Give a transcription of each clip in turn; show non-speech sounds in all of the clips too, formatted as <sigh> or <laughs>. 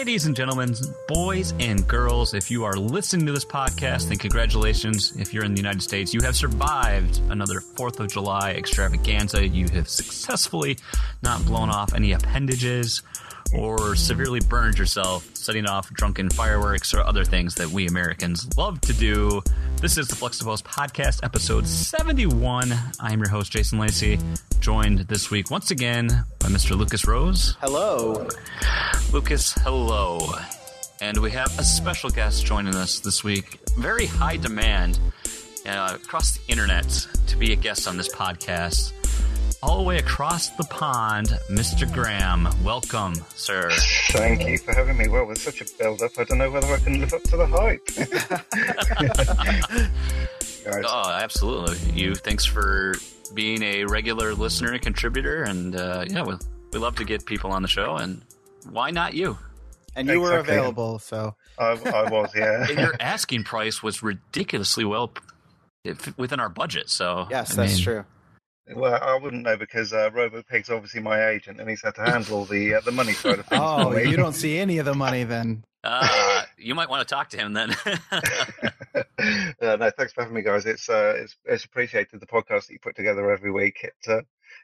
Ladies and gentlemen, boys and girls, if you are listening to this podcast, then congratulations. If you're in the United States, you have survived another 4th of July extravaganza. You have successfully not blown off any appendages or severely burned yourself setting off drunken fireworks or other things that we Americans love to do. This is the Flex to Post podcast, episode 71. I am your host, Jason Lacey, joined this week once again by Mr. Lucas Rose. Hello. Lucas, hello. And we have a special guest joining us this week. Very high demand uh, across the internet to be a guest on this podcast. All the way across the pond, Mr. Graham. Welcome, sir. Thank you for having me. Well, with such a build up, I don't know whether I can live up to the hype. <laughs> Guys, Oh, absolutely. You. Thanks for being a regular listener and contributor. And uh, yeah, we, we love to get people on the show. And why not you? And you were available, so I, I was, yeah. And your asking price was ridiculously well if, within our budget. So yes, I that's mean, true. Well, I wouldn't know because uh, RoboPig's obviously my agent, and he's had to handle the uh, the money side of things Oh, for me. you don't see any of the money then. Uh, you might want to talk to him then. <laughs> uh, no, thanks for having me, guys. It's uh, it's it's appreciated the podcast that you put together every week. It uh,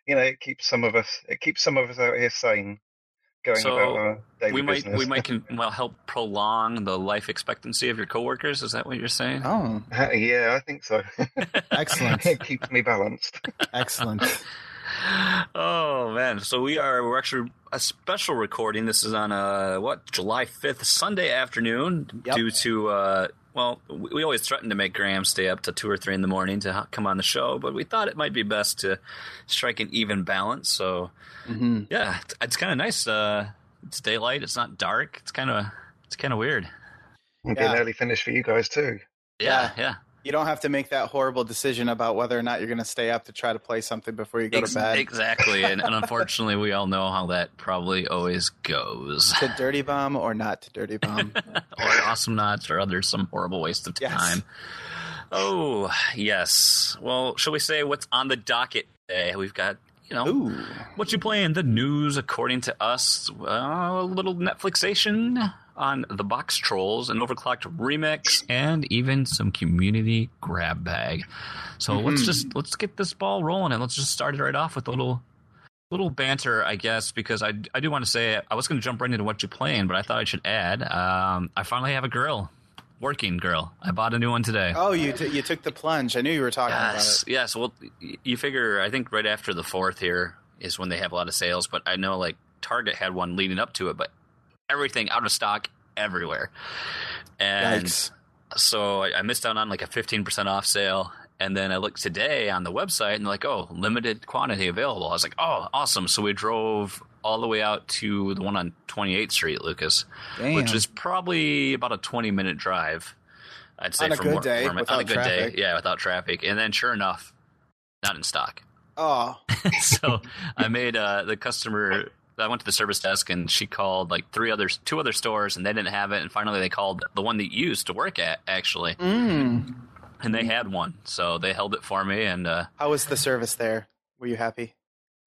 you know it keeps some of us it keeps some of us out here sane, going So, about our daily we might business. we might can, <laughs> well help prolong the life expectancy of your coworkers. Is that what you're saying? Oh, yeah, I think so. <laughs> excellent, it keeps me balanced. <laughs> excellent. Oh man! So we are we're actually a special recording. This is on uh what July fifth, Sunday afternoon. Yep. Due to uh well, we we always threatened to make Graham stay up to two or three in the morning to come on the show, but we thought it might be best to strike an even balance. So hmm yeah, it's, it's kind of nice. Uh, it's daylight. It's not dark. It's kind of it's kind of weird. It'll be Yeah. an early finish for you guys too. Yeah, Yeah. You don't have to make that horrible decision about whether or not you're going to stay up to try to play something before you go Ex- to bed. Exactly, and, and <laughs> unfortunately, we all know how that probably always goes. To dirty bomb or not to dirty bomb? <laughs> or Awesomenauts or other some horrible waste of Yes. time. Oh yes. Well, shall we say what's on the docket today? We've got you know Ooh, what you playing the news according to us. Well, a little Netflixation on the Boxtrolls, an overclocked remix, and even some community grab bag. So let's Mhm. just let's get this ball rolling and let's just start it right off with a little little banter, I guess, because I I do want to say I was going to jump right into what you're playing, but I thought I should add. Um, I finally have a grill, working Girl. I bought a new one today. oh, you t- you took the plunge. I knew you were talking Yes, about it. yes. Well, you figure I think right after the fourth here is when they have a lot of sales, but I know like Target had one leading up to it, but everything out of stock everywhere, and. Yikes! so I, I missed out on like a fifteen percent off sale. And then I looked today on the website and they're like, oh, limited quantity available. I was like, oh, awesome. So we drove all the way out to the one on 28th Street, Lucas, Damn. which is probably about a 20 minute drive. I'd say On a from good day, I'm on a good traffic. day, yeah, without traffic. And then, sure enough, not in stock. <laughs> oh, so <laughs> I made uh, the customer. I went to the service desk and she called like three others, two other stores, and they didn't have it. And finally, they called the one that you used to work at actually, mm. And they had one. So they held it for me, and uh, how was the service there? Were you happy?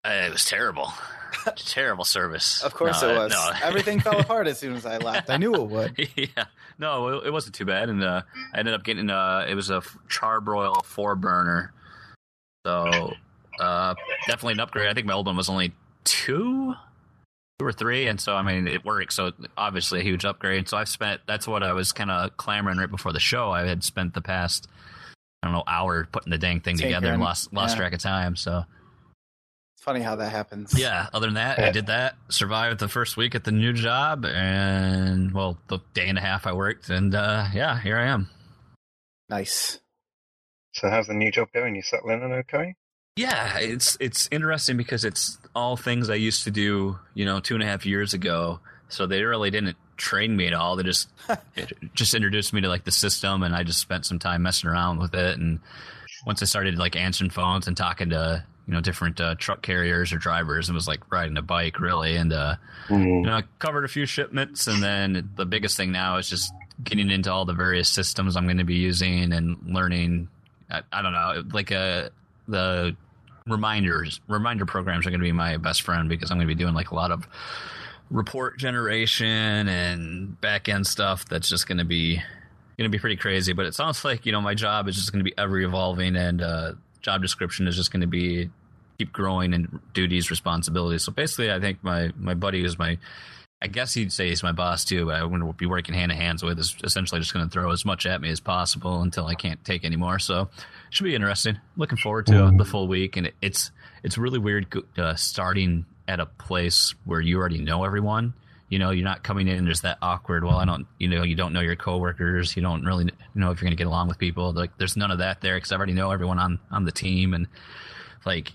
it was terrible, <laughs> terrible service. Of course No, it was. No. <laughs> Everything fell apart as soon as I left. I knew it would. <laughs> yeah, no, it- it wasn't too bad, and uh, I ended up getting uh, it was a Char-Broil four burner, so uh, definitely an upgrade. I think my old one was only two, two or three, and so I mean it worked. So obviously a huge upgrade. So I've spent that's what I was kind of clamoring right before the show. I had spent the past I don't know hour putting the dang thing together and lost lost Yeah. track of time. So It's funny how that happens. yeah, other than that, I did that. Survived the first week at the new job, and well, the day and a half I worked, and uh, yeah, here I am. Nice. So how's the new job going? You settling in okay? Yeah, it's it's interesting because it's all things I used to do, you know, two and a half years ago. So they really didn't train me at all. They just <laughs> it just introduced me to like the system, and I just spent some time messing around with it. And once I started like answering phones and talking to you know different uh, truck carriers or drivers, it was like riding a bike really. And uh, you know, I covered a few shipments, and then the biggest thing now is just getting into all the various systems I'm going to be using and learning. I, I don't know, like uh, the reminders, reminder programs are going to be my best friend because I'm going to be doing like a lot of report generation and back end stuff that's just going to be going to be pretty crazy. But it sounds like you know my job is just going to be ever evolving, and uh, job description is just going to be keep growing and duties, responsibilities. So basically, I think my my buddy is my I guess he'd say he's my boss too, but I'm going to be working hand in hand with is essentially just going to throw as much at me as possible until I can't take anymore. So should be interesting. Looking forward to the full week, and it's it's really weird uh, starting at a place where you already know everyone. You know, you're not coming in and there's that awkward. Well, I don't, you know, you don't know your coworkers. You don't really know if you're going to get along with people. Like, there's none of that there because I already know everyone on on the team, and like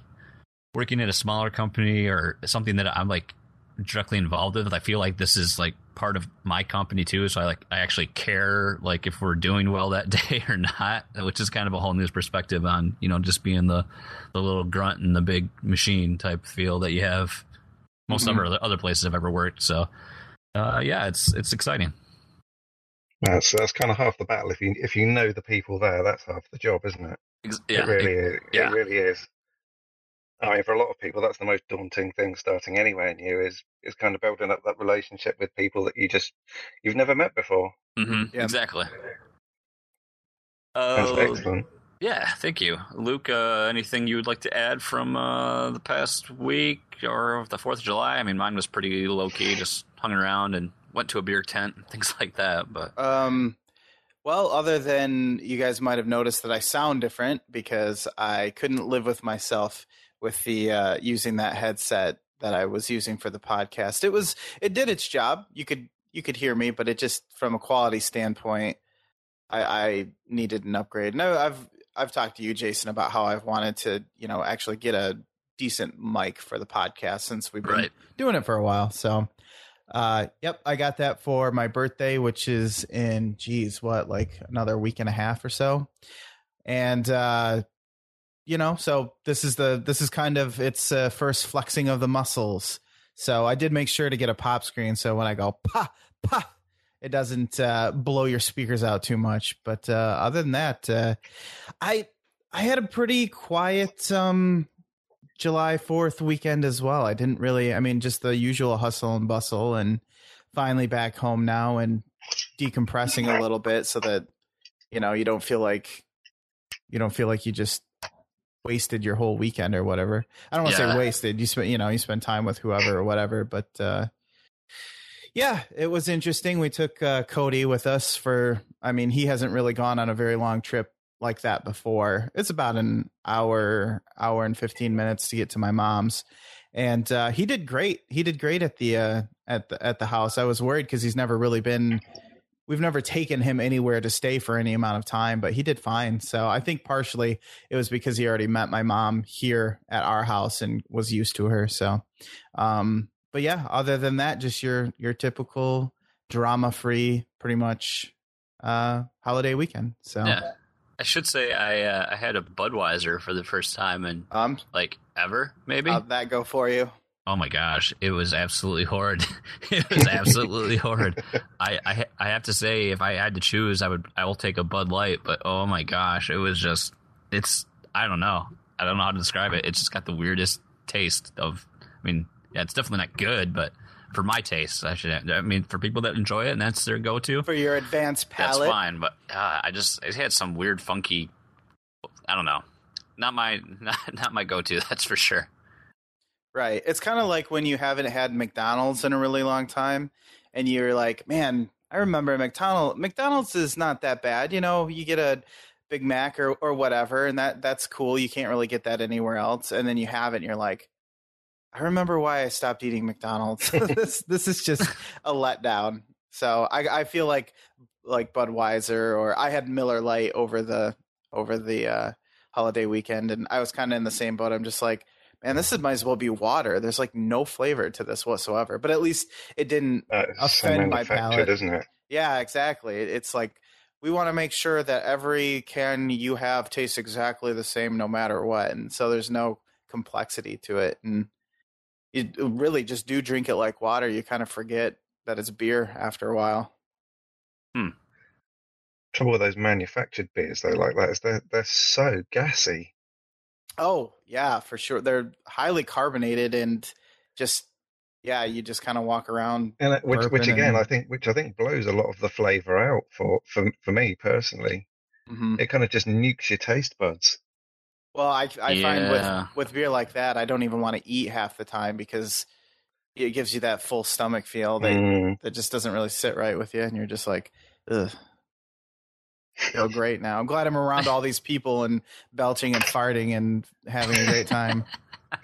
working at a smaller company or something that I'm like directly involved with. I feel like this is like part of my company too. So I like I actually care like if we're doing well that <laughs> day or not, which is kind of a whole new perspective on you know just being the the little grunt in the big machine type feel that you have most mm-hmm. other other places I've ever worked. So uh, yeah, it's it's exciting. That's that's kind of half the battle. If you if you know the people there, that's half the job, isn't it? Yeah, it really it, is. Yeah. It really is. I mean, for a lot of people, that's the most daunting thing starting anywhere new is is kind of building up that relationship with people that you just you've never met before. Mm-hmm. Yeah. Exactly. That's uh, excellent. Yeah, thank you, Luke. Uh, anything you would like to add from uh, the past week or the Fourth of July? I mean, mine was pretty low key, just hung around and went to a beer tent and <laughs> things like that. But um, well, other than you guys might have noticed that I sound different because I couldn't live with myself with the uh, using that headset that I was using for the podcast. It was it did its job. You could you could hear me, but it just from a quality standpoint, I, I needed an upgrade. No, I've I've talked to you, Jason, about how I've wanted to you know actually get a decent mic for the podcast since we've been right. doing it for a while. So, uh, yep, I got that for my birthday, which is in geez, what like another week and a half or so. And uh, you know, so this is the this is kind of its uh, first flexing of the muscles. So I did make sure to get a pop screen, so when I go pa pa, it doesn't uh, blow your speakers out too much. But uh, other than that, uh, I I had a pretty quiet um, July Fourth weekend as well. I didn't really, I mean, just the usual hustle and bustle, and finally back home now and decompressing a little bit so that you know you don't feel like you don't feel like you just wasted your whole weekend or whatever. I don't want to yeah. say wasted. You spent, you know, you spend time with whoever or whatever, but, uh, yeah, it was interesting. We took uh, Cody with us for, I mean, he hasn't really gone on a very long trip like that before. It's about an hour, hour and 15 minutes to get to my mom's. And uh, he did great. He did great at the uh, at the at the house. I was worried because he's never really been we've never taken him anywhere to stay for any amount of time, but he did fine. So I think partially it was because he already met my mom here at our house and was used to her. So, um, but yeah, other than that, just your your typical drama free, pretty much uh, holiday weekend. So. Yeah. I should say I uh, I had a Budweiser for the first time in um like ever maybe. How'd that go for you? Oh my gosh, it was absolutely horrid. <laughs> it was absolutely horrid. I, I I have to say, if I had to choose, I would I will take a Bud Light. But oh my gosh, it was just it's I don't know I don't know how to describe it. It's just got the weirdest taste of. I mean, yeah, it's definitely not good, but for my taste, I should. I mean, for people that enjoy it and that's their go-to for your advanced palate, that's fine. But uh, I just it had some weird, funky. I don't know. Not my <laughs> not, not my go-to. That's for sure. Right. It's kind of like when you haven't had McDonald's in a really long time and you're like, man, I remember McDonald's. McDonald's is not that bad. You know, you get a Big Mac or, or whatever, and that that's cool. You can't really get that anywhere else. And then you have it and you're like, I remember why I stopped eating McDonald's. <laughs> <laughs> this this is just a letdown. So I I feel like like Budweiser or I had Miller Lite over the over the uh, holiday weekend and I was kind of in the same boat. I'm just like man, this is, might as well be water. There's like no flavor to this whatsoever. But at least it didn't uh, offend my palate, isn't it? Yeah, exactly. It's like we want to make sure that every can you have tastes exactly the same no matter what, and so there's no complexity to it. And you really just do drink it like water. You kind of forget that it's beer after a while. Hmm. Trouble with those manufactured beers though, like that, is they're they're so gassy. Oh, yeah, for sure. They're highly carbonated and just yeah, you just kind of walk around. And it- which, which again, and- I think, which I think blows a lot of the flavour out for for for me personally. Mhm. It kind of just nukes your taste buds. Well, I I find with with beer like that, I don't even want to eat half the time because it gives you that full stomach feel that Mm. that just doesn't really sit right with you, and you're just like, ugh. Feel great now. I'm glad I'm around all these people and belching and farting and having a great time. <laughs>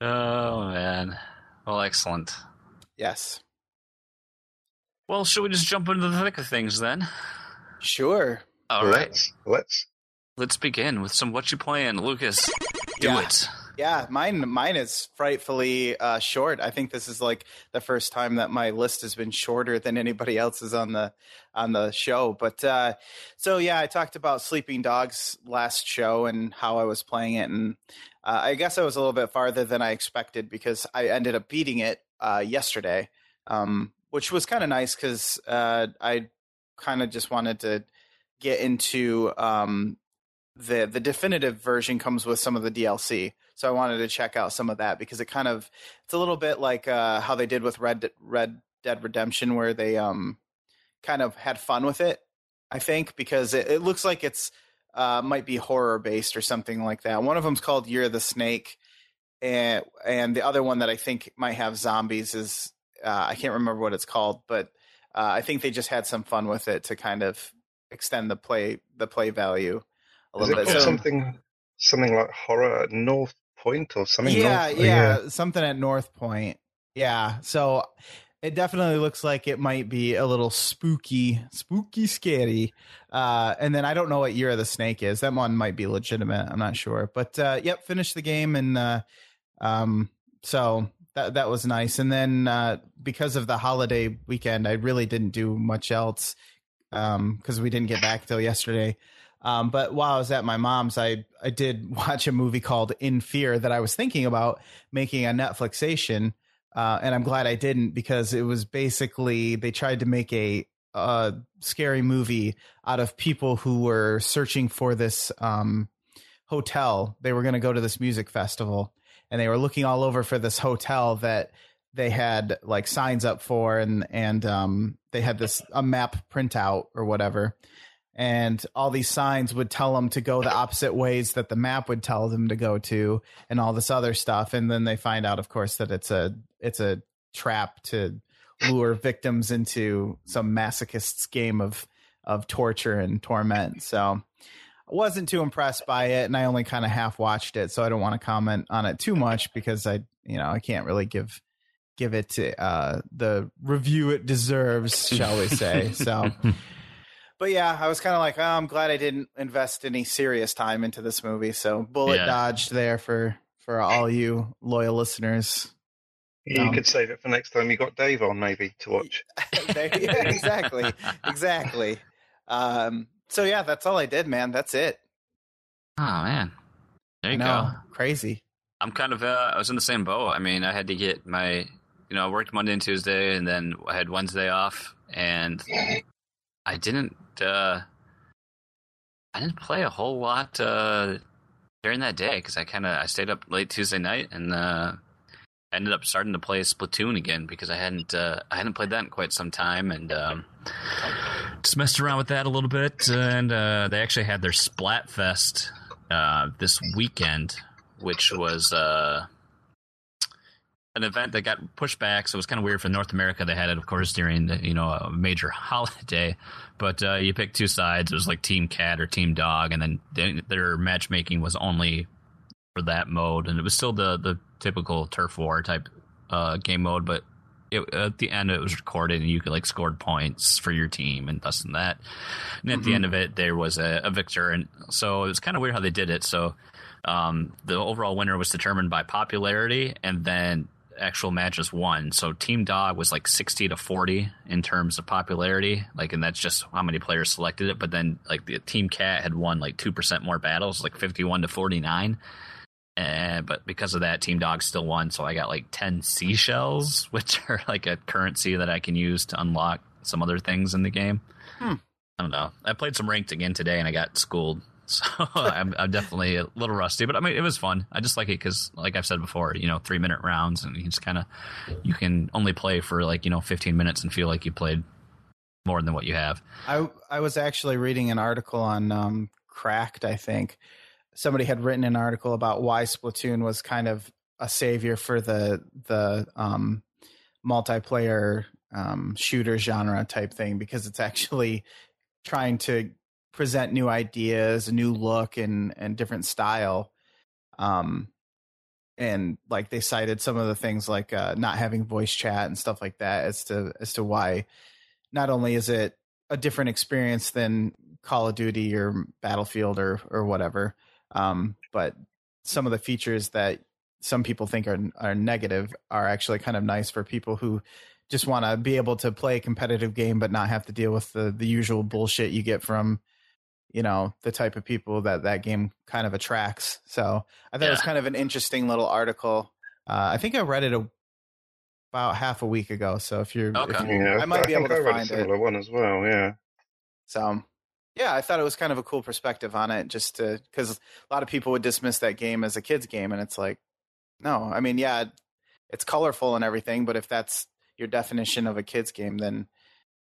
Oh man. Well, excellent. Yes, Well, should we just jump into the thick of things then? sure. All right. let's let's Let's begin with some what you playing, Lucas. Do Yeah. it. Yeah, mine mine is frightfully uh, short. I think this is like the first time that my list has been shorter than anybody else's on the on the show. But uh, so yeah, I talked about Sleeping Dogs last show and how I was playing it, and uh, I guess I was a little bit farther than I expected because I ended up beating it uh, yesterday, um, which was kind of nice because uh, I kind of just wanted to get into um, the the definitive version comes with some of the DLC. So I wanted to check out some of that because it kind of it's a little bit like uh, how they did with Red Red Dead Redemption, where they um kind of had fun with it. I think because it, it looks like it's uh, might be horror based or something like that. One of them's called Year of the Snake, and and the other one that I think might have zombies is uh, I can't remember what it's called, but uh, I think they just had some fun with it to kind of extend the play the play value a is little it bit. So- something something like horror North Point or something? yeah, North, yeah, something at North Point. Yeah, so it definitely looks like it might be a little spooky, spooky, scary. Uh, and then I don't know what year of the snake is. That one might be legitimate. I'm not sure, but uh, yep, finished the game and uh, um, so that that was nice. And then uh, because of the holiday weekend, I really didn't do much else um because we didn't get back till yesterday. Um, but while I was at my mom's, I I did <laughs> watch a movie called In Fear that I was thinking about making a Netflixation, uh, and I'm glad I didn't because it was basically they tried to make a, a scary movie out of people who were searching for this um, hotel. They were going to go to this music festival, and they were looking all over for this hotel that they had like signs up for, and and um, they had this a map printout or whatever and all these signs would tell them to go the opposite ways that the map would tell them to go to and all this other stuff. And then they find out of course that it's a it's a trap to lure victims into some masochist's game of of torture and torment. So I wasn't too impressed by it and I only kind of half watched it so I don't want to comment on it too much because I you know I can't really give give it to, uh the review it deserves shall we say. So <laughs> but yeah, I was kind of like, oh, I'm glad I didn't invest any serious time into this movie. So bullet Yeah. dodged there for for all you loyal listeners. You Um, could save it for next time you got Dave on, maybe to watch. <laughs> Yeah, exactly, exactly. Um, so yeah, that's all I did, man. That's it. Oh man. There you know, go. crazy. I'm kind of uh, I was in the same boat. I mean, I had to get my you know, I worked Monday and Tuesday and then I had Wednesday off and I didn't uh I didn't play a whole lot uh during that day cuz I kind of I stayed up late Tuesday night and uh ended up starting to play Splatoon again because I hadn't uh, I hadn't played that in quite some time and um just messed around with that a little bit and uh they actually had their Splatfest uh this weekend which was uh an event that got pushed back, so it was kind of weird for North America. They had it, of course, during the, you know a major <laughs> holiday, but uh, you picked two sides. It was like Team Cat or Team Dog, and then they, their matchmaking was only for that mode, and it was still the the typical turf war type uh, game mode, but. It, at the end, it was recorded, and you could like scored points for your team and this and that. And at the Mhm. end of it, there was a, a victor, and so it was kind of weird how they did it. So um, the overall winner was determined by popularity, and then actual matches won. So Team Dog was like sixty to forty in terms of popularity, like, and that's just how many players selected it. But then like the Team Cat had won like two percent more battles, like fifty-one to forty-nine. And but because of that, Team Dog still won. So I got like ten seashells, <laughs> which are like a currency that I can use to unlock some other things in the game. Hmm. I don't know. I played some ranked again today, and I got schooled. <laughs> so I'm, I'm definitely a little rusty. But I mean, it was fun. I just like it because, like I've said before, you know, three minute rounds, and you just kind of you can only play for like you know 15 minutes and feel like you played more than what you have. I I was actually reading an article on um, Cracked. I think somebody had written an article about why Splatoon was kind of a savior for the the um, multiplayer um, shooter genre type thing because it's actually trying to present new ideas, a new look, and and different style. Um, and like they cited some of the things like uh, not having voice chat and stuff like that as to as to why not only is it a different experience than Call of Duty or Battlefield or or whatever, um, but some of the features that some people think are are negative are actually kind of nice for people who just want to be able to play a competitive game but not have to deal with the the usual bullshit you get from you know the type of people that that game kind of attracts. So I thought yeah. it was kind of an interesting little article. Uh, I think I read it a, about half a week ago. So if you're, okay. if you're yeah, I might I be able to I find a similar it. one as well. Yeah. So yeah, I thought it was kind of a cool perspective on it, just to because a lot of people would dismiss that game as a kids game, and it's like, no, I mean, yeah, it's colorful and everything, but if that's your definition of a kids game, then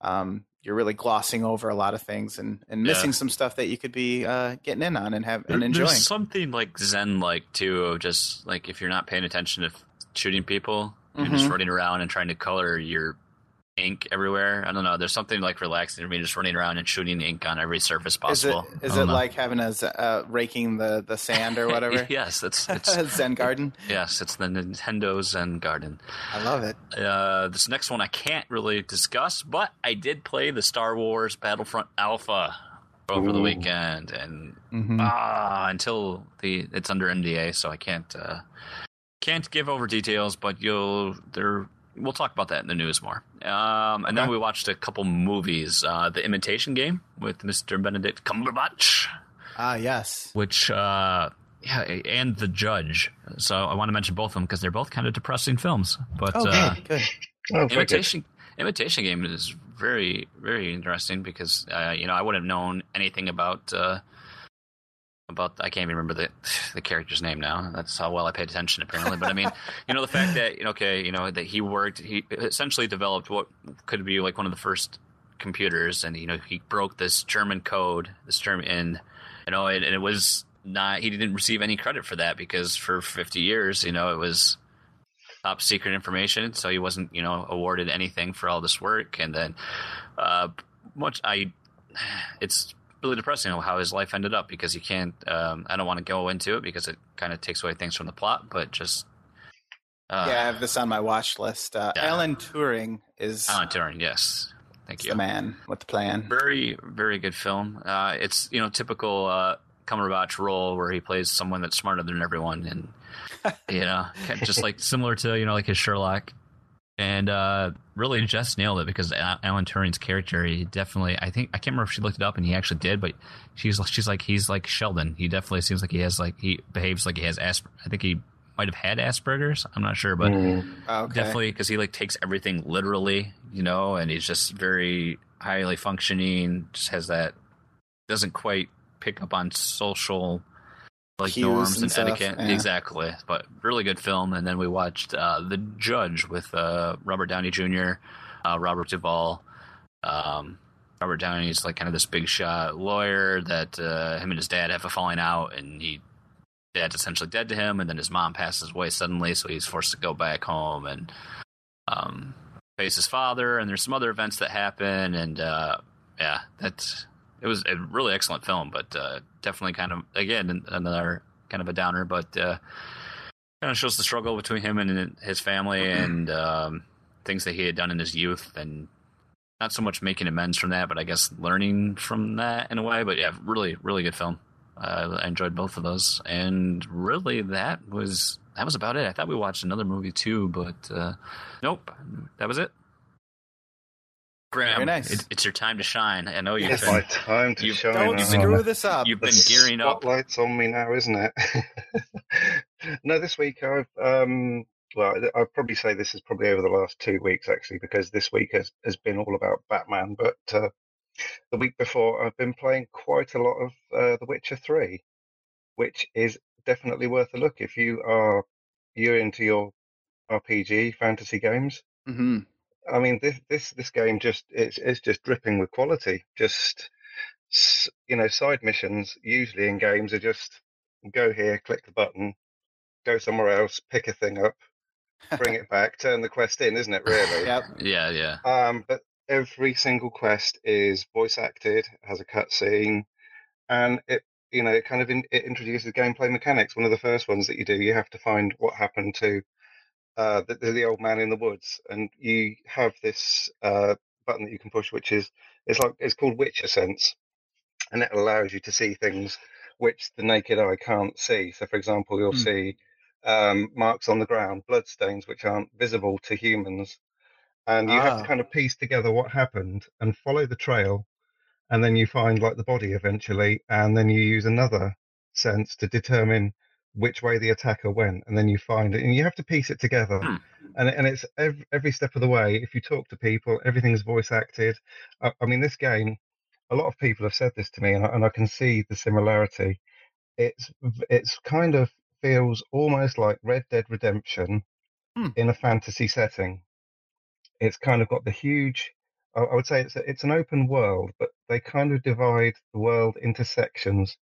um, you're really glossing over a lot of things and, and missing yeah. some stuff that you could be uh, getting in on and have and enjoying. There's something like Zen like too, of just like if you're not paying attention to shooting people, you're mm-hmm. just running around and trying to color your ink everywhere. I don't know. There's something like relaxing to me just running around and shooting ink on every surface possible. Is it, is it like having a uh, raking the, the sand or whatever? <laughs> yes, it's, <laughs> it's Zen Garden. Yes, it's the Nintendo Zen Garden. I love it. Uh, this next one I can't really discuss, but I did play the Star Wars Battlefront Alpha over Ooh. the weekend, and mm-hmm. ah, until the it's under NDA, so I can't uh, can't give over details. But you'll there we'll talk about that in the news more. Um, and okay. then we watched a couple movies. Uh, the Imitation Game with Mr. Benedict Cumberbatch. Ah, yes. Which, uh, yeah, and The Judge. So I want to mention both of them because they're both kind of depressing films. But oh, uh, good. Oh, Imitation good. Imitation Game is very very interesting because uh, you know I wouldn't have known anything about uh, about I can't even remember the <sighs> the character's name now. That's how well I paid attention apparently. But I mean, you know, the fact that okay, you know, that he worked, he essentially developed what could be like one of the first computers, and you know, he broke this German code, this term in, you know, and, and it was not he didn't receive any credit for that because for 50 years, you know, it was top secret information, so he wasn't you know awarded anything for all this work, and then uh, much I, <sighs> it's really depressing how his life ended up because you can't. Um, I don't want to go into it because it kind of takes away things from the plot, but just. Uh, yeah, I have this on my watch list. Uh, yeah. Alan Turing is Alan Turing. Yes, thank you. The man with the plan. Very, very good film. Uh, it's you know typical uh, Cumberbatch role where he plays someone that's smarter than everyone, and <laughs> you know, just like similar to you know like his Sherlock and uh, really just nailed it because Alan Turing's character, he definitely, I think, I can't remember if she looked it up and he actually did, but she's she's like, he's like Sheldon. He definitely seems like he has like, he behaves like he has Asper. I think he might have had Asperger's. I'm not sure, but mm. okay. definitely because he like takes everything literally, you know, and he's just very highly functioning, just has that, doesn't quite pick up on social like norms and, and, etiquette. yeah. Exactly. But really good film. And then we watched uh, The Judge with uh, Robert Downey Jr., uh, Robert Duvall. Um, Robert Downey is like kind of this big shot lawyer that uh, him and his dad have a falling out, and he dad's essentially dead to him, and then his mom passes away suddenly, so he's forced to go back home and um, face his father. And there's some other events that happen, and uh, yeah, that's it was a really excellent film, but uh, definitely kind of again another kind of a downer, but uh, kind of shows the struggle between him and his family mm-hmm. and um, things that he had done in his youth, and not so much making amends from that, but I guess learning from that in a way. But yeah, really, really good film. Uh, I enjoyed both of those, and really that was that was about it. I thought we watched another movie too, but uh, nope, that was it. Graham, Very nice. it, it's your time to shine. I know you've It's been my time to you- shine. Don't uh, screw this up. you've been the gearing up. Spotlight's on me now, isn't it? <laughs> no, this week I've um, well, I'd probably say this is probably over the last two weeks actually, because this week has, has been all about Batman. But uh, the week before, I've been playing quite a lot of uh, The Witcher Three, which is definitely worth a look if you are you're into your RPG fantasy games. hmm I mean, this this this game just it's it's just dripping with quality. Just you know, side missions usually in games are just go here, click the button, go somewhere else, pick a thing up, bring it back, turn the quest in, isn't it? Really? <laughs> Yep. Yeah, yeah. Um, but every single quest is voice acted, has a cutscene, and it you know it kind of in, it introduces gameplay mechanics. One of the first ones that you do, you have to find what happened to uh, the, the old man in the woods, and you have this uh, button that you can push, which is it's like it's called Witcher Sense, and it allows you to see things which the naked eye can't see. So, for example, you'll Hmm. see um, marks on the ground, bloodstains which aren't visible to humans, and you have Ah. to kind of piece together what happened and follow the trail, and then you find like the body eventually, and then you use another sense to determine which way the attacker went, and then you find it, and you have to piece it together. Hmm. And and it's every, every step of the way. If you talk to people, everything's voice acted. I, I mean, this game, a lot of people have said this to me, and I, and I can see the similarity. It's it's kind of feels almost like Red Dead Redemption Hmm. in a fantasy setting. It's kind of got the huge. I, I would say it's a, it's an open world, but they kind of divide the world into sections.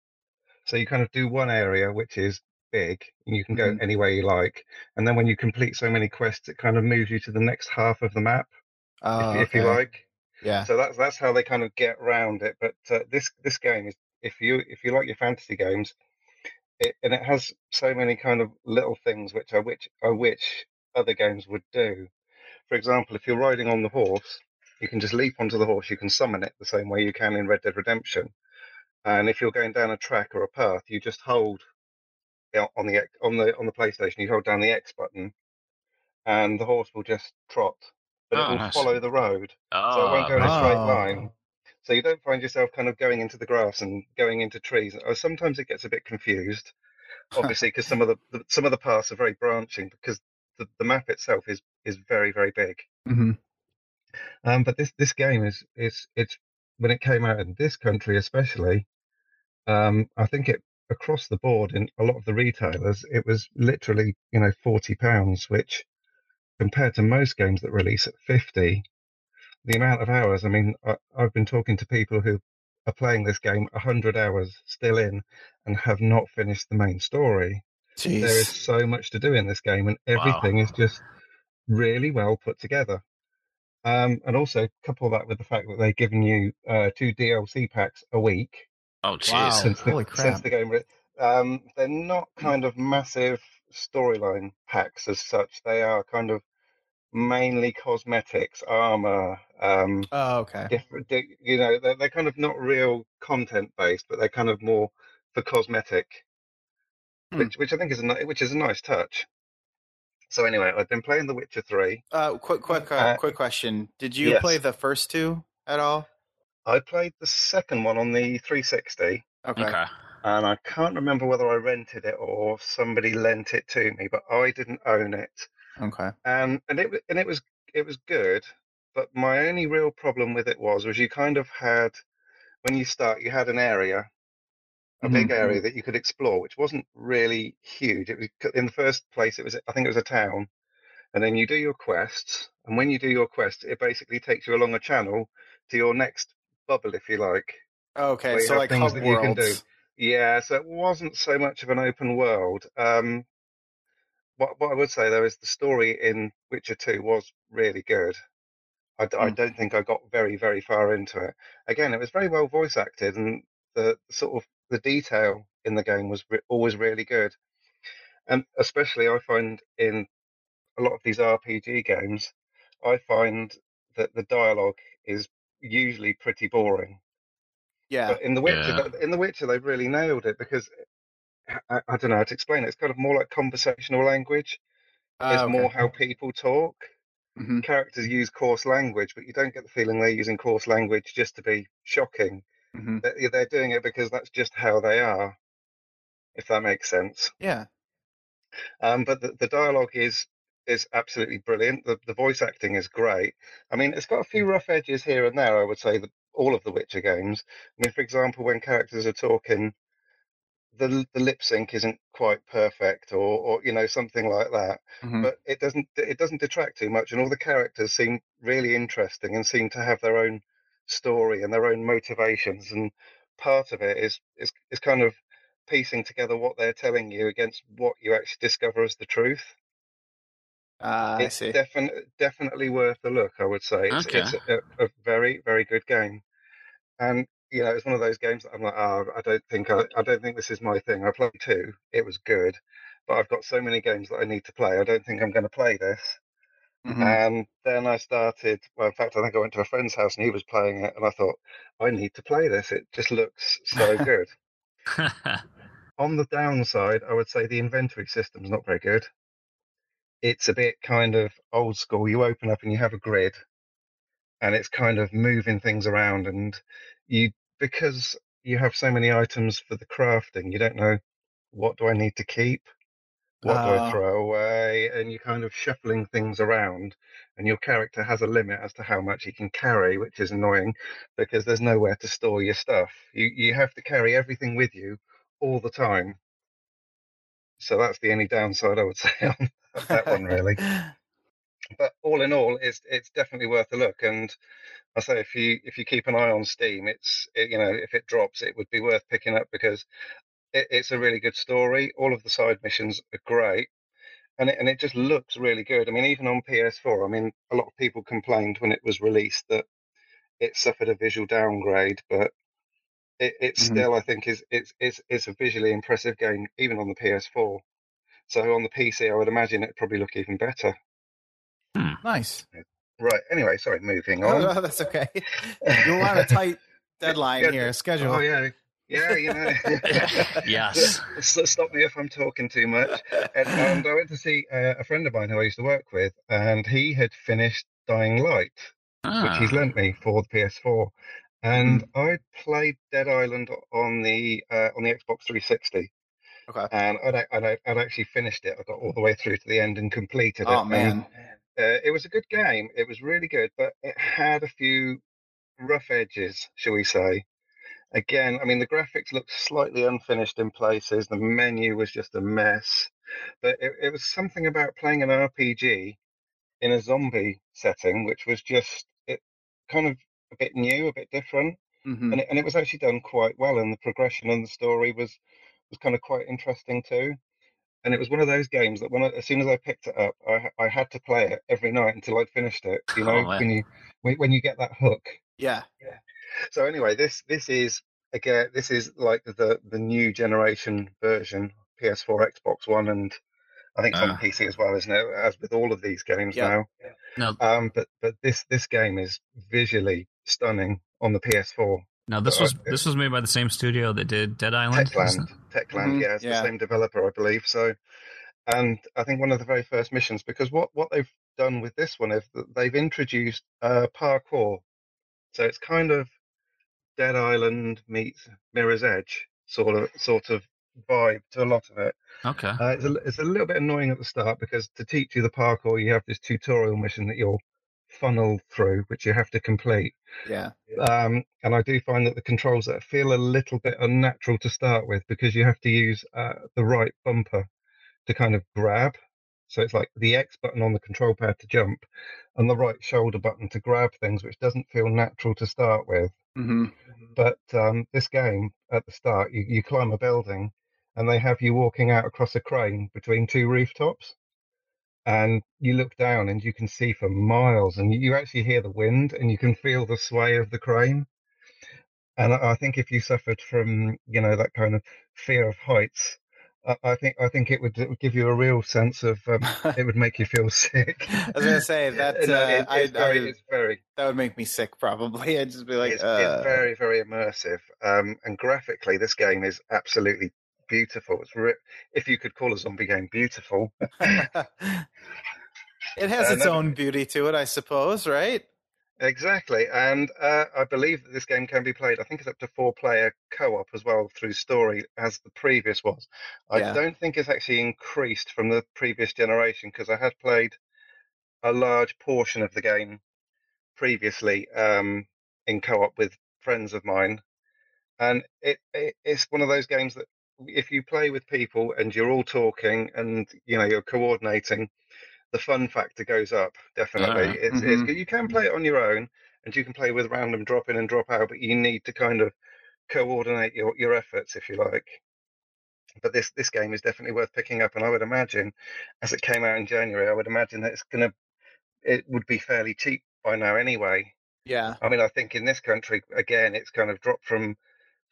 So you kind of do one area which is big, and you can go Mhm. anywhere you like, and then when you complete so many quests, it kind of moves you to the next half of the map, Oh, if, if you like. Yeah. So that's that's how they kind of get around it. But uh, this this game is if you if you like your fantasy games, it, and it has so many kind of little things which I which I wish other games would do. For example, if you're riding on the horse, you can just leap onto the horse. You can summon it the same way you can in Red Dead Redemption. And if you're going down a track or a path, you just hold on the on the on the PlayStation. You hold down the X button, and the horse will just trot, but it Oh, will nice. follow the road. Oh, So it won't go in a straight Oh. line. So you don't find yourself kind of going into the grass and going into trees. Sometimes it gets a bit confused, <laughs> obviously, because some of the, the some of the paths are very branching because the, the map itself is is very very big. hmm Um, but this this game is is it's when it came out in this country especially, um, I think it across the board in a lot of the retailers it was literally you know forty pounds, which compared to most games that release at fifty, the amount of hours. I mean, I, I've been talking to people who are playing this game hundred hours still in and have not finished the main story. Jeez. There is so much to do in this game, and everything is just really well put together. Um, and also couple that with the fact that they've given you uh, two DLC packs a week Oh, jeez. Wow. since <laughs> the, holy since the game. Um, they're not kind of massive storyline packs as such. They are kind of mainly cosmetics, armor, um, Oh, okay. different. You know, they're, they're kind of not real content based, but they're kind of more for cosmetic, Hmm. which which I think is a which is a nice touch. So anyway, I've been playing The Witcher Three. Uh, quick, quick, uh, Uh, quick question. Did you yes. play the first two at all? I played the second one on the 360. Okay. Okay. and I can't remember whether I rented it or somebody lent it to me, but I didn't own it. Okay. And and it and it was it was good, but my only real problem with it was was you kind of had when you start you had an area, a Mhm. big area that you could explore, which wasn't really huge. It was in the first place it was I think it was a town, and then you do your quests, and when you do your quests, it basically takes you along a channel to your next bubble, if you like. Okay. So like things hub that you can do. Yeah, so it wasn't so much of an open world. Um, what what I would say though is the story in Witcher 2 was really good. I, d- I Hmm. don't think I got very very far into it. Again, it was very well voice acted, and the sort of the detail in the game was re- always really good. And especially I find in a lot of these RPG games, I find that the dialogue is usually pretty boring. Yeah. But in the Witcher, Yeah. in the Witcher, they've really nailed it because I, I don't know how to explain it. It's kind of more like conversational language. Uh, It's okay. more how people talk. hmm Characters use coarse language, but you don't get the feeling they're using coarse language just to be shocking. hmm They're, they're doing it because that's just how they are, if that makes sense. Yeah. Um, but the, the dialogue is is absolutely brilliant. The the voice acting is great. I mean, it's got a few rough edges here and there. I would say that all of the Witcher games. I mean, for example, when characters are talking, the the lip sync isn't quite perfect, or or you know something like that. Mhm. But it doesn't it doesn't detract too much, and all the characters seem really interesting and seem to have their own story and their own motivations. And part of it is is is kind of piecing together what they're telling you against what you actually discover as the truth. I it's definitely definitely worth a look. I would say it's, Okay. it's a, a very very good game, and you know it's one of those games that I'm like, oh, I don't think I, I don't think this is my thing. I played two, it was good, but I've got so many games that I need to play. I don't think I'm going to play this. Mhm. And then I started. Well, in fact, I think I went to a friend's house and he was playing it, and I thought, I need to play this. It just looks so <laughs> good. On the downside, I would say the inventory system's not very good. It's a bit kind of old school. You open up and you have a grid, and it's kind of moving things around, and you because you have so many items for the crafting, you don't know what do I need to keep, what do I Oh. throw away, and you're kind of shuffling things around, and your character has a limit as to how much he can carry, which is annoying because there's nowhere to store your stuff. You you have to carry everything with you all the time. So that's the only downside I would <laughs> say on that one, really. <laughs> But all in all, it's it's definitely worth a look. And I say if you if you keep an eye on Steam, it's it, you know if it drops, it would be worth picking up because it, it's a really good story. All of the side missions are great, and it, and it just looks really good. I mean, even on PS4, I mean, a lot of people complained when it was released that it suffered a visual downgrade, but it, it Mhm. still, I think, is it's it's it's a visually impressive game, even on the PS4. So on the PC, I would imagine it'd probably look even better. nice. Right. Anyway, sorry. Moving on. no, that's okay. <laughs> You're on a tight deadline Yeah, here, schedule. Oh yeah, yeah. You know. <laughs> yes. Stop me if I'm talking too much. And, and I went to see uh, a friend of mine who I used to work with, and he had finished Dying Light, which Ah, he's lent me for the PS4. And I played Dead Island on the uh, on the Xbox 360, Okay. and I'd, I'd, I'd actually finished it. I got all the way through to the end and completed it. Oh And, man. uh, it was a good game. It was really good, but it had a few rough edges, shall we say. Again, I mean, the graphics looked slightly unfinished in places. The menu was just a mess. But it, it was something about playing an RPG in a zombie setting, which was just it kind of a bit new, a bit different, hmm and it, and it was actually done quite well. And the progression and the story was was kind of quite interesting too. And it was one of those games that when I, as soon as I picked it up, I I had to play it every night until I'd finished it. You know, Oh, wow. when you when, you get that hook. Yeah. Yeah. So anyway, this this is again this is like the the new generation version PS4, Xbox One, and I think it's on Ah. PC as well, isn't it? As with all of these games Yeah. now. now, Um, but but this this game is visually stunning on the PS4. Now this was this was made by the same studio that did Dead Island. Techland, isn't it? Techland, Mhm, yeah, it's yeah. the same developer, I believe. So, and I think one of the very first missions, because what what they've done with this one is that they've introduced uh, parkour. So it's kind of Dead Island meets Mirror's Edge sort of sort of vibe to a lot of it. Okay. Uh, it's, a, it's a little bit annoying at the start because to teach you the parkour, you have this tutorial mission that you're funneled through, which you have to complete. Yeah. Um, and I do find that the controls that feel a little bit unnatural to start with because you have to use uh, the right bumper to kind of grab. So it's like the X button on the control pad to jump and the right shoulder button to grab things, which doesn't feel natural to start with. hmm But um, this game at the start, you, you climb a building and they have you walking out across a crane between two rooftops. And you look down and you can see for miles and you actually hear the wind and you can feel the sway of the crane. And I think if you suffered from, you know, that kind of fear of heights, I, think I think it would, it would give you a real sense of um, <laughs> it would make you feel <laughs> sick. I was gonna say that <laughs> No, uh, it- I, very, I- it's very that would make me sick probably. I'd just be like, it's, uh, it's very very immersive um, and graphically this game is absolutely beautiful it's re- if you could call a zombie game beautiful <laughs> <laughs> it has its own beauty to it, I suppose, right? exactly and uh, i believe that this game can be played i think it's up to four player co-op as well through story as the previous was i Yeah. don't think it's actually increased from the previous generation because i had played a large portion of the game previously um, in co-op with friends of mine, and it, it it's one of those games that if you play with people and you're all talking and you know you're coordinating, the fun factor goes up definitely. Alright. It's, Mhm. it's you can play it on your own and you can play with random drop in and drop out, but you need to kind of coordinate your, your efforts if you like. But this this game is definitely worth picking up, and I would imagine, as it came out in January, I would imagine that it's gonna it would be fairly cheap by now anyway. Yeah. I mean, I think in this country again, it's kind of dropped from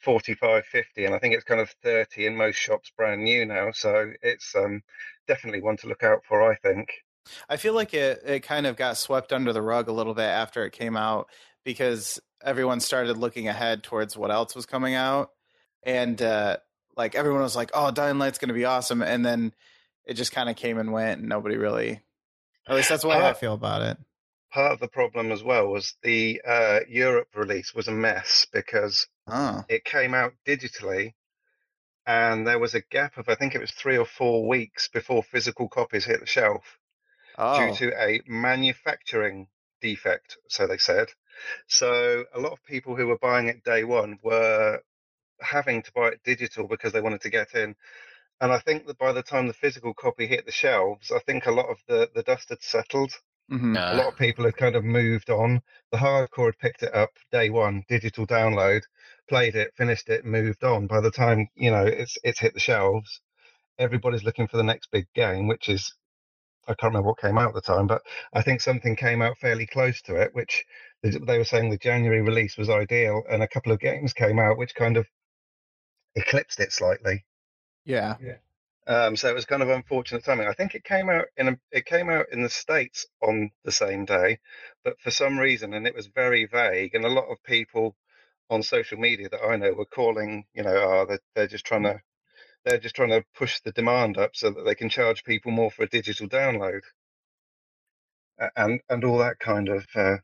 45, 50, and I think it's kind of 30 in most shops brand new now. So it's um, definitely one to look out for. I think. I feel like it, it kind of got swept under the rug a little bit after it came out because everyone started looking ahead towards what else was coming out. And uh, like everyone was like, oh, Dying Light's going to be awesome. And then it just kind of came and went and nobody really, at least that's the way I Uh, feel about it. Part of the problem as well was the uh, Europe release was a mess because Oh, it came out digitally, and there was a gap of I think it was three or four weeks before physical copies hit the shelf. due oh, to a manufacturing defect, so they said. So a lot of people who were buying it day one were having to buy it digital because they wanted to get in. And I think that by the time the physical copy hit the shelves, I think a lot of the, the dust had settled. Mhm. A lot of people had kind of moved on. The hardcore had picked it up day one, digital download, played it, finished it, moved on. By the time you know it's it's hit the shelves, everybody's looking for the next big game, which is I can't remember what came out at the time, but I think something came out fairly close to it, which they they were saying the January release was ideal, and a couple of games came out which kind of eclipsed it slightly. yeah. Um, so it was kind of unfortunate timing. I think it came out in a, it came out in the states on the same day, but for some reason, and it was very vague, and a lot of people on social media that I know were calling, you know, oh, they're, they're just trying to they're just trying to push the demand up so that they can charge people more for a digital download, and and all that kind of uh,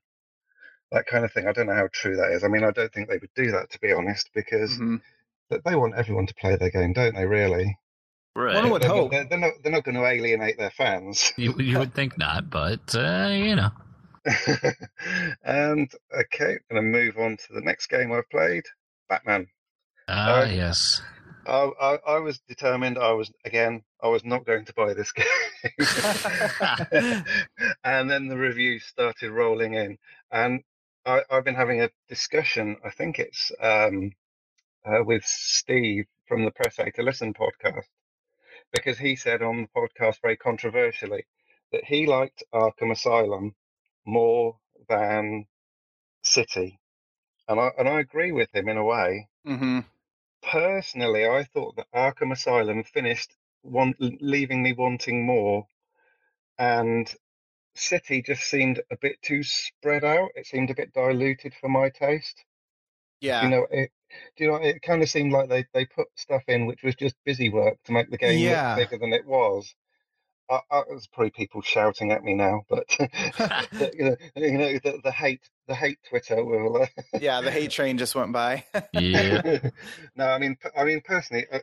that kind of thing. I don't know how true that is. I mean, I don't think they would do that to be honest, because mhm. they want everyone to play their game, don't they? Really, Right. One would they're, hope. They're, they're not they're not going to alienate their fans. <laughs> You, you would think not, but uh, you know. <laughs> and okay, going to move on to the next game I've played, Batman. Ah, Uh, yes. I, I, I was determined. I was again. I was not going to buy this <laughs> game. and then the reviews started rolling in, and I, I've been having a discussion. I think it's um, uh, with Steve from the Press A to Listen podcast, because he said on the podcast very controversially that he liked Arkham Asylum more than City, and I and I agree with him in a way. hmm Personally, I thought that Arkham Asylum finished one, leaving me wanting more, and City just seemed a bit too spread out. It seemed a bit diluted for my taste. Yeah. You know, it. Do you know? It kind of seemed like they they put stuff in which was just busy work to make the game Yeah. look bigger than it was. I, I, there's probably people shouting at me now, but <laughs> the, you know, <laughs> you know the, the hate the hate Twitter will. Uh, yeah, the hate <laughs> train just went by. Yeah. no, I mean, p- I mean personally, uh,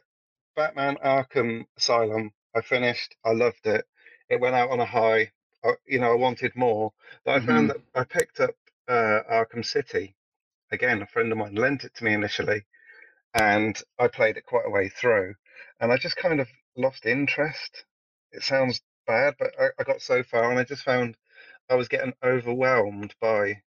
Batman Arkham Asylum. I finished. I loved it. It went out on a high. I, you know, I wanted more, but I found that I picked up uh, Arkham City. Again, a friend of mine lent it to me initially, and I played it quite a way through, and I just kind of lost interest. It sounds bad, but I, I got so far, and I just found I was getting overwhelmed by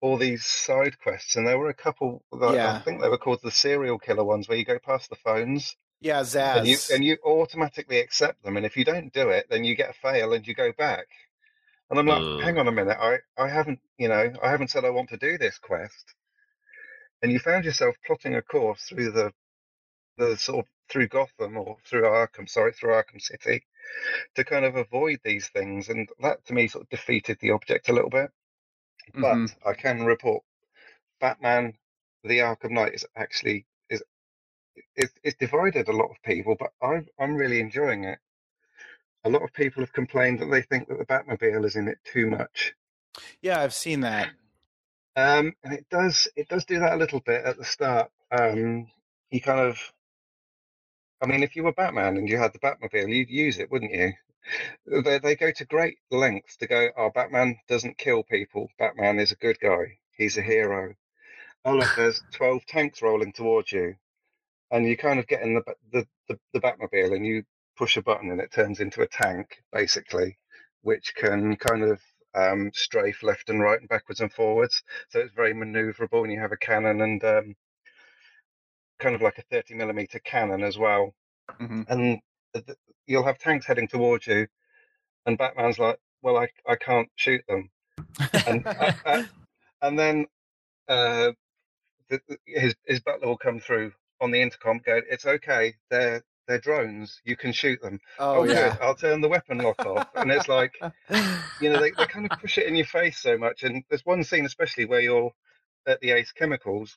all these side quests, and there were a couple that I think they were called the serial killer ones, where you go past the phones yeah, and you and you automatically accept them, and if you don't do it, then you get a fail and you go back. And I'm like, Ugh. hang on a minute, I I haven't you know I haven't said I want to do this quest, and you found yourself plotting a course through the the sort of through Gotham or through Arkham, sorry, through Arkham City, to kind of avoid these things, and that to me sort of defeated the object a little bit. But Mhm. I can report Batman: The Arkham Knight is actually is is it's divided a lot of people, but I'm I'm really enjoying it. A lot of people have complained that they think that the Batmobile is in it too much. Yeah, I've seen that. Um, and it does it does do that a little bit at the start. Um, you kind of, I mean, if you were Batman and you had the Batmobile, you'd use it, wouldn't you? They they go to great lengths to go. Oh, Batman doesn't kill people. Batman is a good guy. he's a hero. Oh look, <laughs> there's twelve tanks rolling towards you, and you kind of get in the the the, the Batmobile and you push a button and it turns into a tank basically, which can kind of um, strafe left and right and backwards and forwards. So it's very maneuverable, and you have a cannon and um, kind of like a 30 millimeter cannon as well. hmm And th- you'll have tanks heading towards you, and Batman's like, "Well, I I can't shoot them," and uh, uh, and then uh, the, his his butler will come through on the intercom, go, "It's okay, they're they're drones. You can shoot them." Oh, good. yeah. I'll turn the weapon lock off, and it's like you know, they, they kind of <laughs> push it in your face so much. And there's one scene, especially where you're at the Ace Chemicals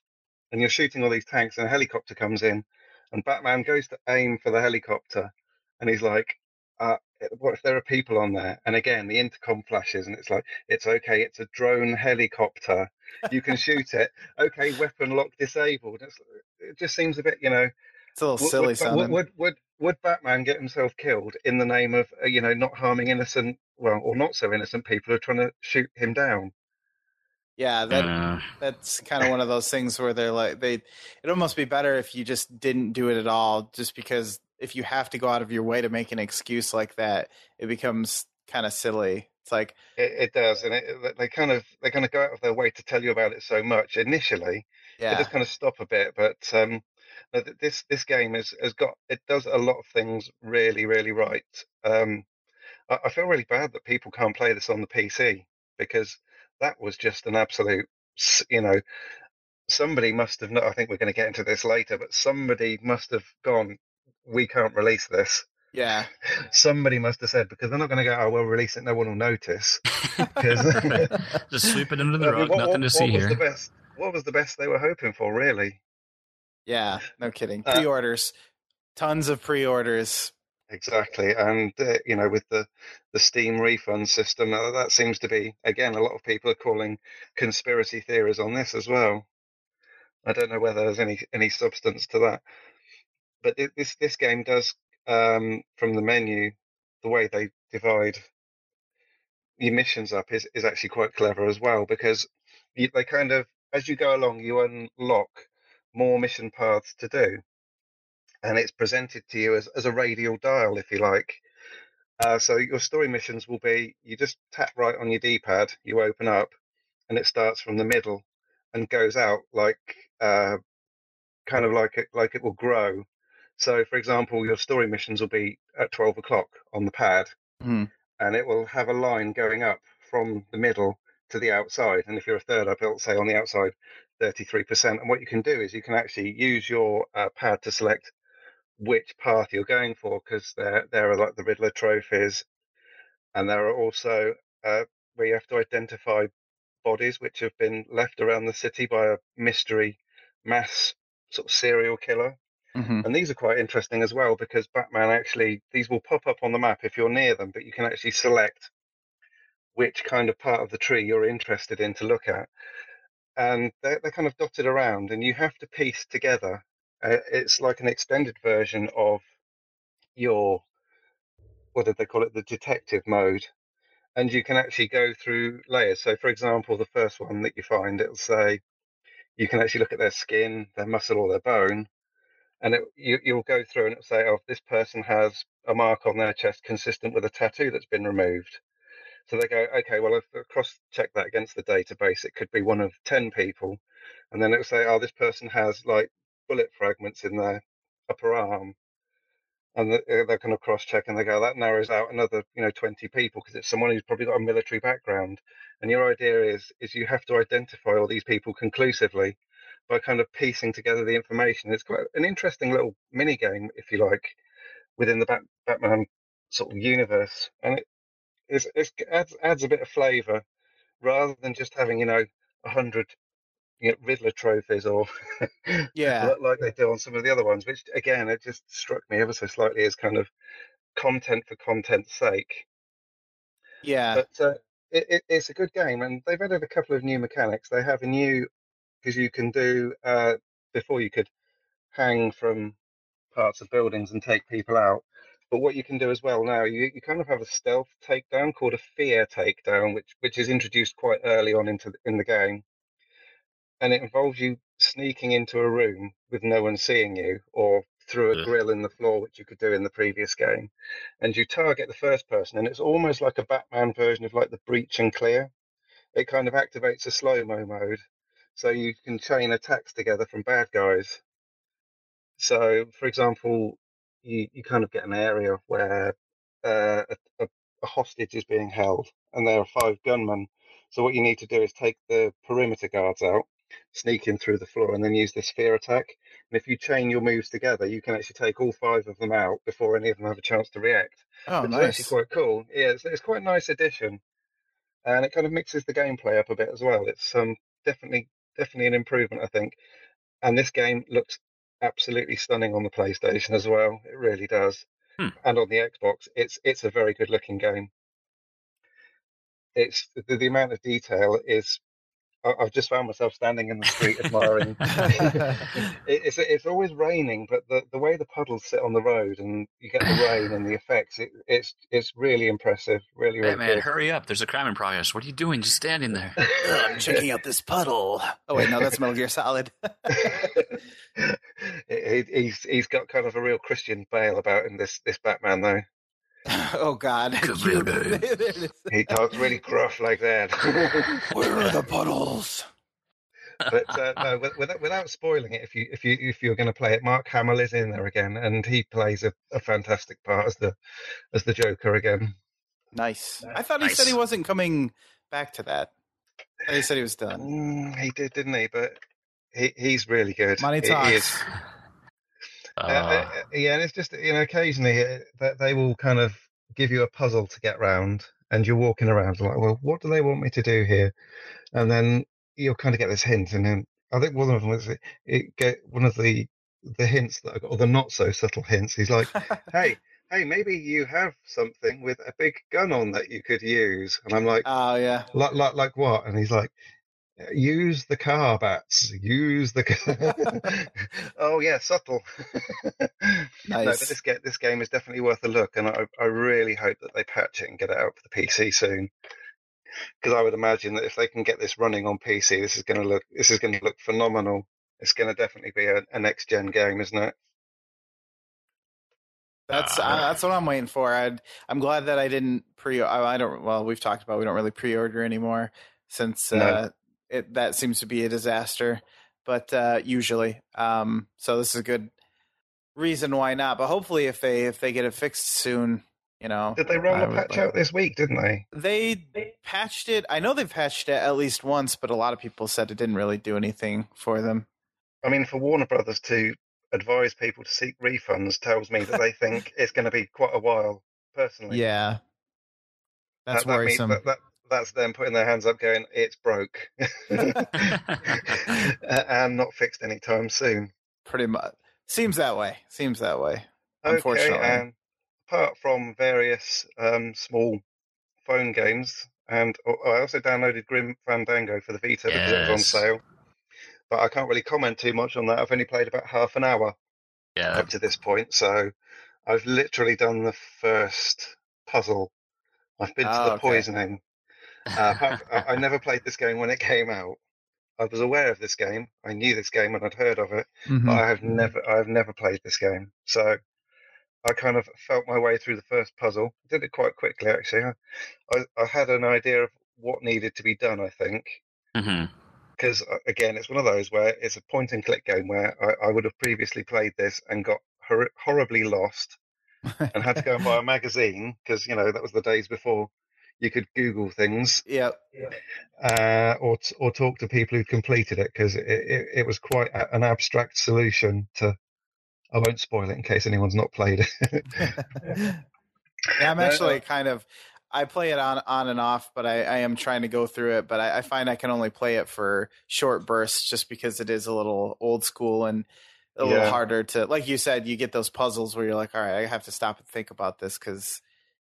and you're shooting all these tanks, and a helicopter comes in, and Batman goes to aim for the helicopter, and he's like, uh, "What if there are people on there?" And again, the intercom flashes, and it's like, "It's okay. It's a drone helicopter. You can shoot it. Okay, weapon lock disabled." It's, it just seems a bit, you know. It's a little Would, silly would, sounding. would, would, would Batman get himself killed in the name of, uh, you know, not harming innocent, well, or not so innocent people who are trying to shoot him down? yeah, that Uh, that's kind of one of those things where they're like they. It'd almost be better if you just didn't do it at all, just because if you have to go out of your way to make an excuse like that, it becomes kind of silly. It's like, It, it does, and it, it- they kind of they kind of go out of their way to tell you about it so much initially. They yeah, just kind of stop a bit, but um, no, th- this this game has has got it does a lot of things really really right. Um, I, I feel really bad that people can't play this on the PC because that was just an absolute, you know, somebody must have. Not, I think we're going to get into this later, but somebody must have gone. We can't release this. yeah, Somebody must have said because they're not going to go. Oh, we'll release it. No one will notice. <laughs> just sweep it under the <laughs> rug. what- Nothing what- to see what was here. The best, what was the best they were hoping for, really? Yeah. No kidding. Uh, Pre-orders, tons of pre-orders. Exactly, and uh, you know, with the the Steam refund system, uh, that seems to be again a lot of people are calling conspiracy theories on this as well. I don't know whether there's any any substance to that, but thi- this this game does um, from the menu, the way they divide your missions up is is actually quite clever as well because you, they kind of as you go along you unlock more mission paths to do and it's presented to you as, as a radial dial if you like uh, so your story missions will be you just tap right on your d-pad you open up and it starts from the middle and goes out like uh, kind of like it like it will grow so for example your story missions will be at 12 o'clock on the pad Mhm. and it will have a line going up from the middle to the outside. And if you're a third up, it'll say on the outside 33%. And what you can do is you can actually use your uh, pad to select which path you're going for because there there are like the Riddler trophies, and there are also uh, where you have to identify bodies which have been left around the city by a mystery mass sort of serial killer. Mhm. And these are quite interesting as well because Batman actually, these will pop up on the map if you're near them, but you can actually select which kind of part of the tree you're interested in to look at. And they're, they're kind of dotted around, and you have to piece together. Uh, it's like an extended version of your, what did they call it, the detective mode. And you can actually go through layers. So, for example, the first one that you find, it'll say you can actually look at their skin, their muscle, or their bone and it, you, you'll go through and it'll say, oh, this person has a mark on their chest consistent with a tattoo that's been removed. So they go, okay, well, I've cross checked that against the database, it could be one of 10 people. And then it'll say, oh, this person has like bullet fragments in their upper arm. And uh, they're kind of cross check and they go, that narrows out another, you know, 20 people because it's someone who's probably got a military background. And your idea is, is you have to identify all these people conclusively by kind of piecing together the information. It's quite an interesting little mini game, if you like, within the Bat- Batman sort of universe, and it is it's, adds adds a bit of flavour rather than just having you know a hundred you know, Riddler trophies or <laughs> Yeah. like they do on some of the other ones. Which again, it just struck me ever so slightly as kind of content for content's sake. Yeah. But uh, it, it, it's a good game, and they've added a couple of new mechanics. They have a new because you can do uh, before you could hang from parts of buildings and take people out. But what you can do as well now, you, you kind of have a stealth takedown called a fear takedown, which which is introduced quite early on into the, in the game. and it involves you sneaking into a room with no one seeing you, or through a Ugh. grill in the floor, which you could do in the previous game, and you target the first person, and it's almost like a Batman version of like the breach and clear. It kind of activates a slow mo mode, so you can chain attacks together from bad guys. So, for example, you, you kind of get an area where uh, a, a, hostage is being held, and there are five gunmen. So, what you need to do is take the perimeter guards out, sneak in through the floor, and then use the fear attack. And if you chain your moves together, you can actually take all five of them out before any of them have a chance to react. Oh, which is nice. actually quite cool. Yeah, it's, it's quite a nice addition, and it kind of mixes the gameplay up a bit as well. It's um definitely definitely an improvement, I think. And this game looks absolutely stunning on the PlayStation as well. It really does, Hmm. and on the Xbox, it's it's a very good looking game. It's the, the amount of detail is. I- I've just found myself standing in the street admiring. <laughs> <laughs> it's it's always raining, but the, the way the puddles sit on the road and you get the rain and the effects, it, it's it's really impressive. Really, really Batman, good. hurry up! There's a crime in progress. What are you doing? Just standing there. <laughs> Ugh, I'm checking out this puddle. Oh wait, no, that's Metal Gear Solid. he, he's he's got kind of a real Christian Bale about him. This this Batman though, <laughs> oh God, <laughs> Good You- baby. there it is. he talks really gruff like that. <laughs> Where are the puddles? but uh, no, without, without spoiling it, if you if you if you're going to play it, Mark Hamill is in there again, and he plays a, a fantastic part as the as the Joker again. Nice. I thought he Nice. said he wasn't coming back to that. He said he was done. Mm, he did, didn't he? But he he's really good. Money He- he is. talks. Uh, Uh, uh, yeah, and it's just you know occasionally uh, that they will kind of give you a puzzle to get round, and you're walking around like, well, what do they want me to do here? And then you'll kind of get this hint, and then I think one of them was it get one of the the hints that I got, or the not so subtle hints. He's like, hey, <laughs> hey, maybe you have something with a big gun on that you could use, and I'm like, Oh yeah. like like like what? And he's like. Use the car bats. Use the. Car. <laughs> <laughs> oh yeah, subtle. <laughs> No, but this game, this game is definitely worth a look, and I, I really hope that they patch it and get it out for the PC soon. Because I would imagine that if they can get this running on PC, this is going to look this is going to look phenomenal. It's going to definitely be a, a next gen game, isn't it? That's Uh, uh, that's what I'm waiting for. I'd, I'm glad that I didn't pre. I, I don't. Well, we've talked about we don't really pre-order anymore since No. uh, it that seems to be a disaster. But uh, usually, um, so this is a good reason why not. But hopefully, if they if they get it fixed soon, you know, Did they roll I a patch like- out this week? Didn't they? They patched it. I know they've patched it at least once, but a lot of people said it didn't really do anything for them. I mean, for Warner Brothers to advise people to seek refunds tells me that they think <laughs> it's going to be quite a while. Personally, Yeah, that's That- that means- worrisome. that- that- that's them putting their hands up, going, "It's broke," <laughs> <laughs> and not fixed anytime soon. Pretty much seems that way. Seems that way. Okay, Unfortunately. and apart from various um, small phone games, and oh, I also downloaded Grim Fandango for the Vita because it was on sale. But I can't really comment too much on that. I've only played about half an hour yeah, up to this point, so I've literally done the first puzzle. I've been to Oh, the okay. poisoning. Uh, I I never played this game when it came out. I was aware of this game. I knew this game and I'd heard of it Mhm. but I have never I have never played this game. So I kind of felt my way through the first puzzle. I Did it quite quickly actually. I, I, I had an idea of what needed to be done. I think because again, it's one of those where it's a point and click game where I, I would have previously played this and got hor- horribly lost <laughs> and had to go and buy a magazine because you know that was the days before you could Google things yeah, uh, or t- or talk to people who'd completed it because it, it, it was quite a, an abstract solution to. I won't spoil it in case anyone's not played it. <laughs> <laughs> yeah, I'm actually kind of. I play it on on and off, but I, I am trying to go through it. But I, I find I can only play it for short bursts, just because it is a little old school and a little Yeah. harder to. Like you said, you get those puzzles where you're like, all right, I have to stop and think about this because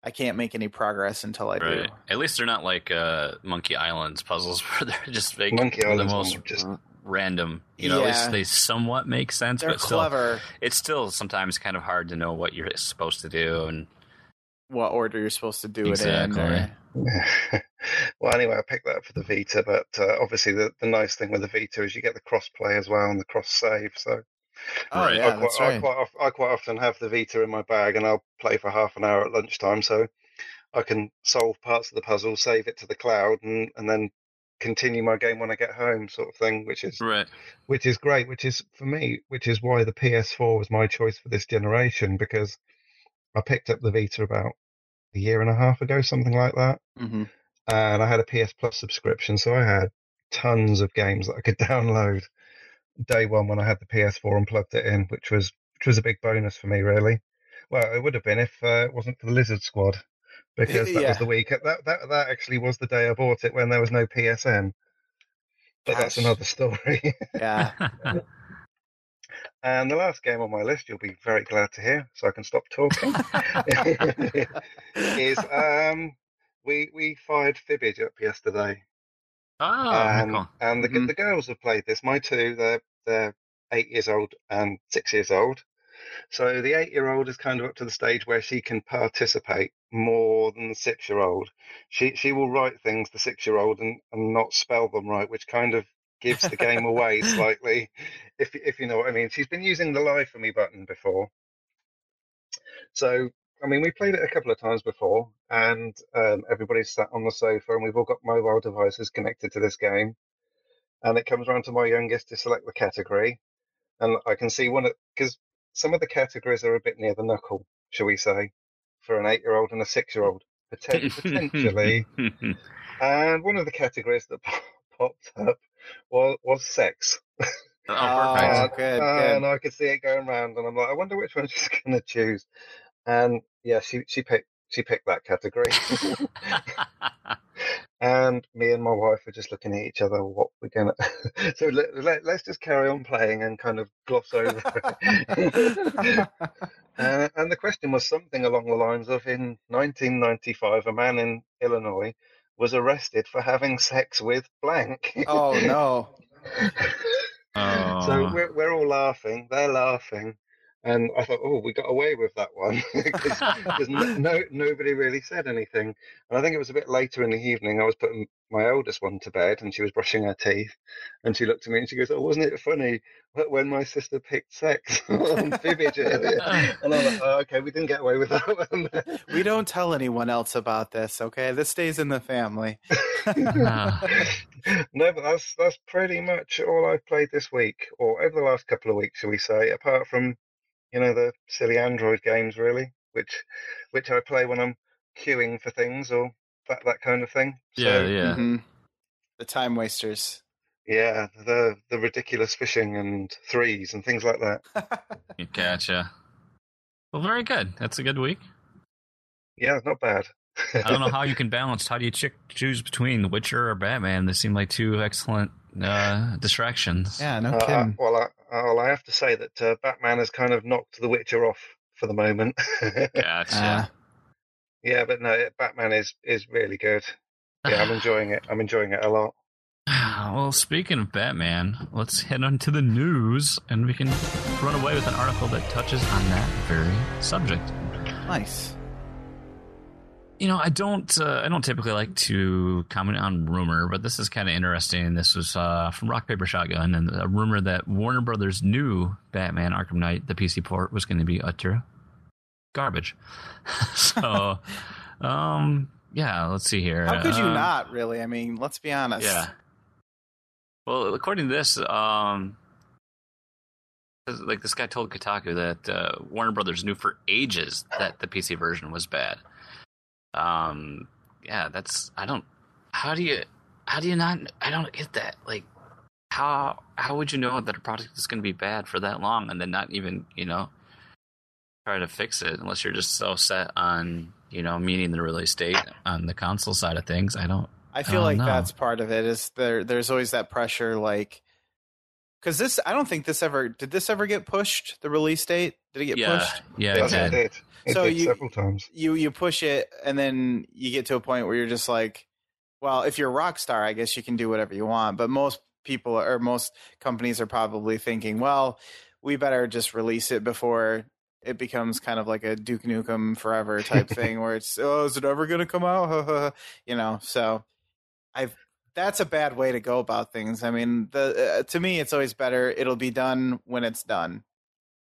I can't make any progress until I right. do. At least they're not like uh, Monkey Island's puzzles <laughs> where they're just like Monkey the Island's most just- random. You know, at least they somewhat make sense, They're but still, clever. it's still sometimes kind of hard to know what you're supposed to do. And What order you're supposed to do it in? Or, <laughs> well, anyway, I picked that up for the Vita, but uh, obviously the, the nice thing with the Vita is you get the cross play as well and the cross save. So Oh Right. yeah, I, quite, that's I, quite, I quite often have the Vita in my bag and I'll play for half an hour at lunchtime. So I can solve parts of the puzzle, save it to the cloud, and, and then continue my game when I get home, sort of thing, which is Right. which is great. Which is for me, which is why the PS4 was my choice for this generation because I picked up the Vita about a year and a half ago, something like that, hmm and I had a PS Plus subscription, so I had tons of games that I could <laughs> download day one when I had the PS4 and plugged it in, which was which was a big bonus for me, really. Well, it would have been if uh, it wasn't for the Lizard Squad, because that Yeah. was the week that that that actually was the day I bought it when there was no PSN. But that's another <laughs> story. Yeah. and the last game on my list, you'll be very glad to hear, so I can stop talking. <laughs> <laughs> is um, we we fired Fibbage up yesterday. Oh, and cool. and the Mhm. the girls have played this. My two, they're they're eight years old and six years old. So the eight year old is kind of up to the stage where she can participate more than the six year old. She she will write things the six year old and, and not spell them right, which kind of gives the game away <laughs> slightly, if if you know what I mean. She's been using the live for me button before. So I mean, we played it a couple of times before, and um, everybody's sat on the sofa, and we've all got mobile devices connected to this game. And it comes around to my youngest to select the category, and I can see one because some of the categories are a bit near the knuckle, shall we say, for an eight-year-old and a six-year-old potentially. <laughs> And one of the categories that <laughs> popped up was, was sex. oh, Oh, perfect. <laughs> good, and good. I could see it going round, and I'm like, I wonder which one she's going to choose. And yeah, she she picked she picked that category. <laughs> <laughs> and me and my wife are just looking at each other. What we're gonna? <laughs> so let, let, let's just carry on playing and kind of gloss over. uh, and the question was something along the lines of: In 1995, a man in Illinois was arrested for having sex with blank. oh no. Oh. So we're we're all laughing. They're laughing, and I thought, oh, we got away with that one <laughs> because no, <laughs> no nobody really said anything. And I think it was a bit later in the evening. I was putting my oldest one to bed, and she was brushing her teeth, and she looked at me and she goes, "Oh, wasn't it funny when my sister picked sex <laughs> on Fibbage earlier?" And I'm like, oh, "Okay, we didn't get away with that one." We don't tell anyone else about this, okay? This stays in the family. Ah. no, but that's that's pretty much all I've played this week, or over the last couple of weeks, shall we say? Apart from, you know, the silly Android games, really, which which I play when I'm queuing for things or that that kind of thing. yeah, So, yeah. Mhm. The time wasters. yeah, the the ridiculous fishing and threes and things like that. You <laughs> gotcha. Well, very good. That's a good week. Yeah, not bad. I don't know <laughs> how you can balance. How do you chick- choose between The Witcher or Batman? They seem like two excellent uh, distractions. yeah, no Uh, kidding. well, I, well, I have to say that uh, Batman has kind of knocked The Witcher off for the moment. <laughs> Gotcha. Ah. yeah, but no, Batman is is really good. Yeah, I'm <sighs> enjoying it. I'm enjoying it a lot. <sighs> well, speaking of Batman, let's head on to the news, and we can run away with an article that touches on that very subject. nice. You know, I don't, uh, I don't typically like to comment on rumor, but this is kind of interesting. This was uh, from Rock Paper Shotgun, and a rumor that Warner Brothers' new Batman Arkham Knight, the PC port, was going to be utter garbage. <laughs> so, <laughs> um, yeah, let's see here. How could you Um, not, really? I mean, let's be honest. Yeah. Well, according to this, um, like this guy told Kotaku that uh, Warner Brothers knew for ages that the PC version was bad. Um, yeah, that's I don't. How do you? How do you not? I don't get that. Like, how how would you know that a product is going to be bad for that long and then not even you know try to fix it unless you're just so set on you know meeting the release date on the console side of things? I don't. I feel Oh, like no. that's part of it. Is there? There's always that pressure, like, because this. I don't think this ever did. This ever get pushed? The release date did it get yeah, pushed? yeah, Yes, it it did. <laughs> So <laughs> you- several times. You you push it, and then you get to a point where you're just like, well, if you're a rock star, I guess you can do whatever you want. But most people or most companies are probably thinking, well, we better just release it before it becomes kind of like a Duke Nukem Forever type thing, <laughs> where it's oh, is it ever going to come out? you know, so I've that's a bad way to go about things. I mean, the uh, to me, it's always better. It'll be done when it's done.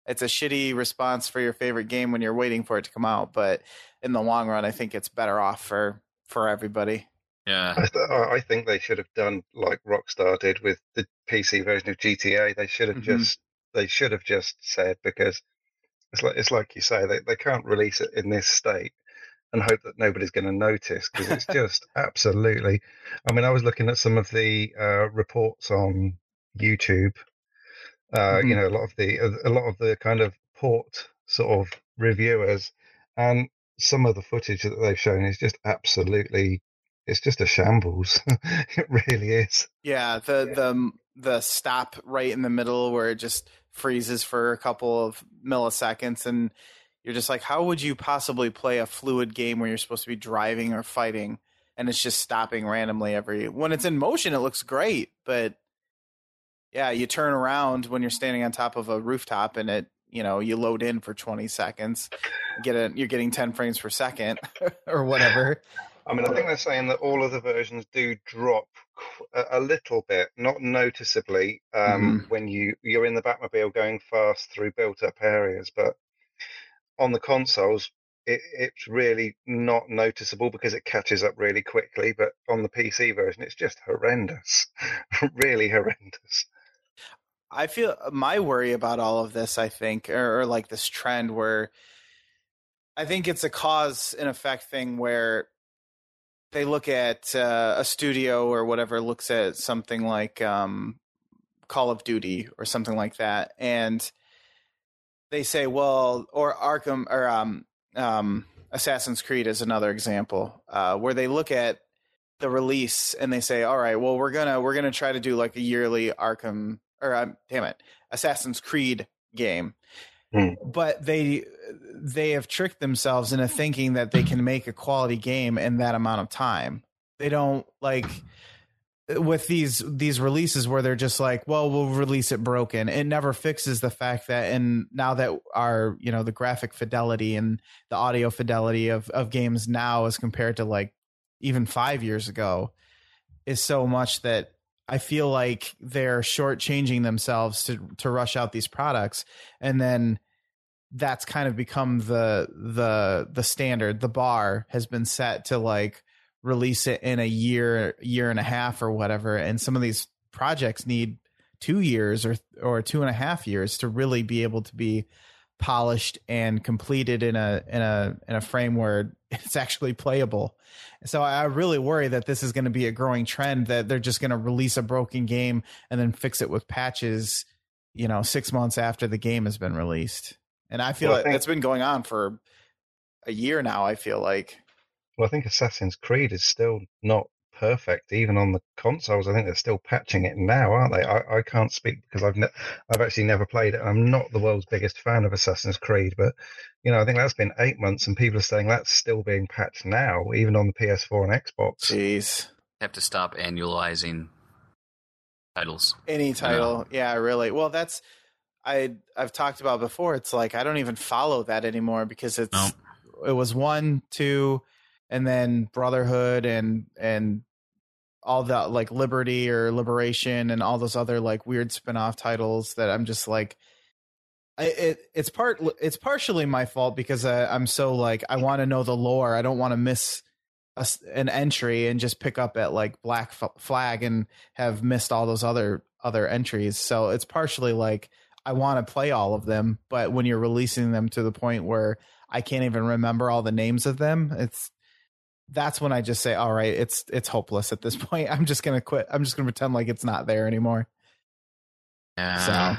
It's a shitty response for your favorite game when you're waiting for it to come out, but in the long run, I think it's better off for for everybody. Yeah, I, th- I think they should have done like Rockstar did with the PC version of GTA. They should have Mhm. just they should have just said because it's like it's like you say they they can't release it in this state and hope that nobody's going to notice because it's <laughs> just absolutely. I mean, I was looking at some of the uh, reports on YouTube. Uh, You Mhm. know, a lot of the a lot of the kind of port sort of reviewers, and some of the footage that they've shown is just absolutely. It's just a shambles. <laughs> it really is. Yeah, the the the stop right in the middle where it just freezes for a couple of milliseconds and you're just like how would you possibly play a fluid game where you're supposed to be driving or fighting and it's just stopping randomly every when it's in motion it looks great but yeah, you turn around when you're standing on top of a rooftop and it you know, you load in for 20 seconds, get it you're getting 10 frames per second <laughs> or whatever. I mean, I think they're saying that all of the versions do drop a, a little bit, not noticeably, um, when you you're in the Batmobile going fast through built-up areas, but on the consoles, it, it's really not noticeable because it catches up really quickly. But on the PC version, it's just horrendous, <laughs> really horrendous. I feel my worry about all of this, I think, or, or like this trend where I think it's a cause and effect thing where they look at uh, a studio or whatever looks at something like um, Call of Duty or something like that, and they say, well, or Arkham or um, um, Assassin's Creed is another example uh, where they look at the release and they say, all right, well, we're gonna we're gonna try to do like a yearly Arkham or um, damn it, Assassin's Creed game. Hmm. But they they have tricked themselves into thinking that they can make a quality game in that amount of time. They don't like with these these releases where they're just like, well, we'll release it broken. It never fixes the fact that and now that our, you know, the graphic fidelity and the audio fidelity of of games now as compared to like even 5 years ago is so much that I feel like they're shortchanging themselves to to rush out these products, and then that's kind of become the the the standard. The bar has been set to like release it in a year, year and a half, or whatever. And some of these projects need two years or or two and a half years to really be able to be polished and completed in a in a in a frame where it's actually playable. So I really worry that this is going to be a growing trend that they're just going to release a broken game and then fix it with patches, you know, 6 months after the game has been released. And I feel Well, I like think- it's been going on for a year now, I feel like. Well, I think Assassin's Creed is still not perfect, even on the consoles. I think they're still patching it now, aren't they? I, I can't speak because I've ne- I've actually never played it. I'm not the world's biggest fan of Assassin's Creed, but you know, I think that's been eight months, and people are saying that's still being patched now, even on the PS4 and Xbox. Jeez. have to stop annualizing titles. Any title. Yeah, really. Well, that's I I've talked about before. It's like I don't even follow that anymore because it's No. it was one, two, and then Brotherhood and and all the like Liberty or Liberation and all those other like weird spin-off titles that I'm just like I, it it's part it's partially my fault because I, I'm so like I want to know the lore. I don't want to miss a an entry and just pick up at like Black Flag and have missed all those other other entries. So it's partially like I want to play all of them, but when you're releasing them to the point where I can't even remember all the names of them, it's that's when I just say, all right, it's it's hopeless at this <laughs> point. I'm just gonna quit. I'm just gonna pretend like it's not there anymore. Yeah.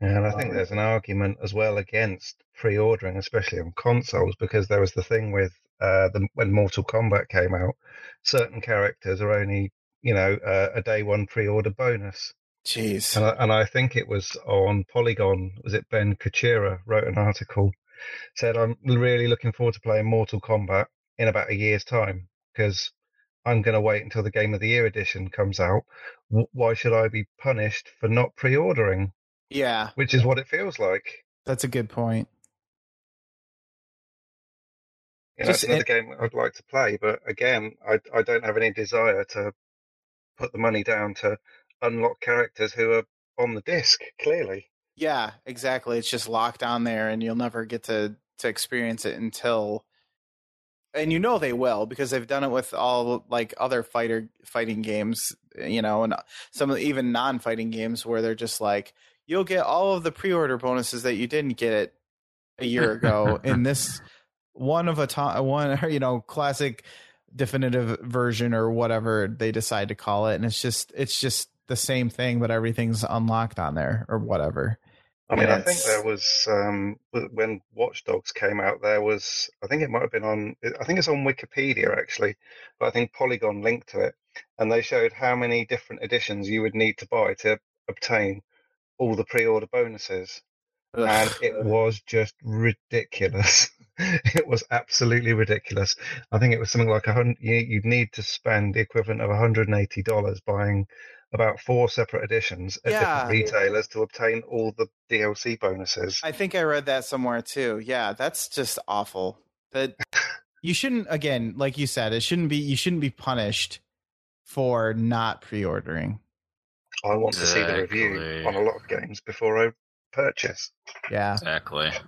And I think there's an argument as well against pre-ordering, especially on consoles, because there was the thing with uh, the, when Mortal Kombat came out, certain characters are only, you know, uh, a day one pre-order bonus. Jeez. And I, and I think it was on Polygon. Was it Ben Kuchera wrote an article said I'm really looking forward to playing Mortal Kombat in about a year's time because I'm going to wait until the Game of the Year edition comes out. W- why should I be punished for not pre-ordering? Yeah, Which is what it feels like. that's a good point. You know, Just it's another game I'd like to play, but again, I I don't have any desire to put the money down to unlock characters who are on the disc. Clearly, Yeah, exactly. It's just locked on there, and you'll never get to to experience it until. And you know they will because they've done it with all like other fighter fighting games, you know, and some of the, even non-fighting games where they're just like, you'll get all of the pre-order bonuses that you didn't get it a year ago in <laughs> this one of a time one <laughs> you know classic definitive version or whatever they decide to call it and it's just it's just the same thing but everything's unlocked on there or whatever I mean, Yeah, I think there was um, when Watch Dogs came out. There was, I think it might have been on. I think it's on Wikipedia actually, but I think Polygon linked to it, and they showed how many different editions you would need to buy to obtain all the pre-order bonuses, and it was just ridiculous. <laughs> it was absolutely ridiculous. I think it was something like a hundred. You, you'd need to spend the equivalent of hundred and eighty dollars buying about four separate editions at Yeah. different retailers to obtain all the DLC bonuses. I think I read that somewhere too. Yeah, that's just awful. That <laughs> you shouldn't again, like you said, it shouldn't be you shouldn't be punished for not pre-ordering. I want to see the review on a lot of games before I purchase. Yeah. Exactly. <laughs>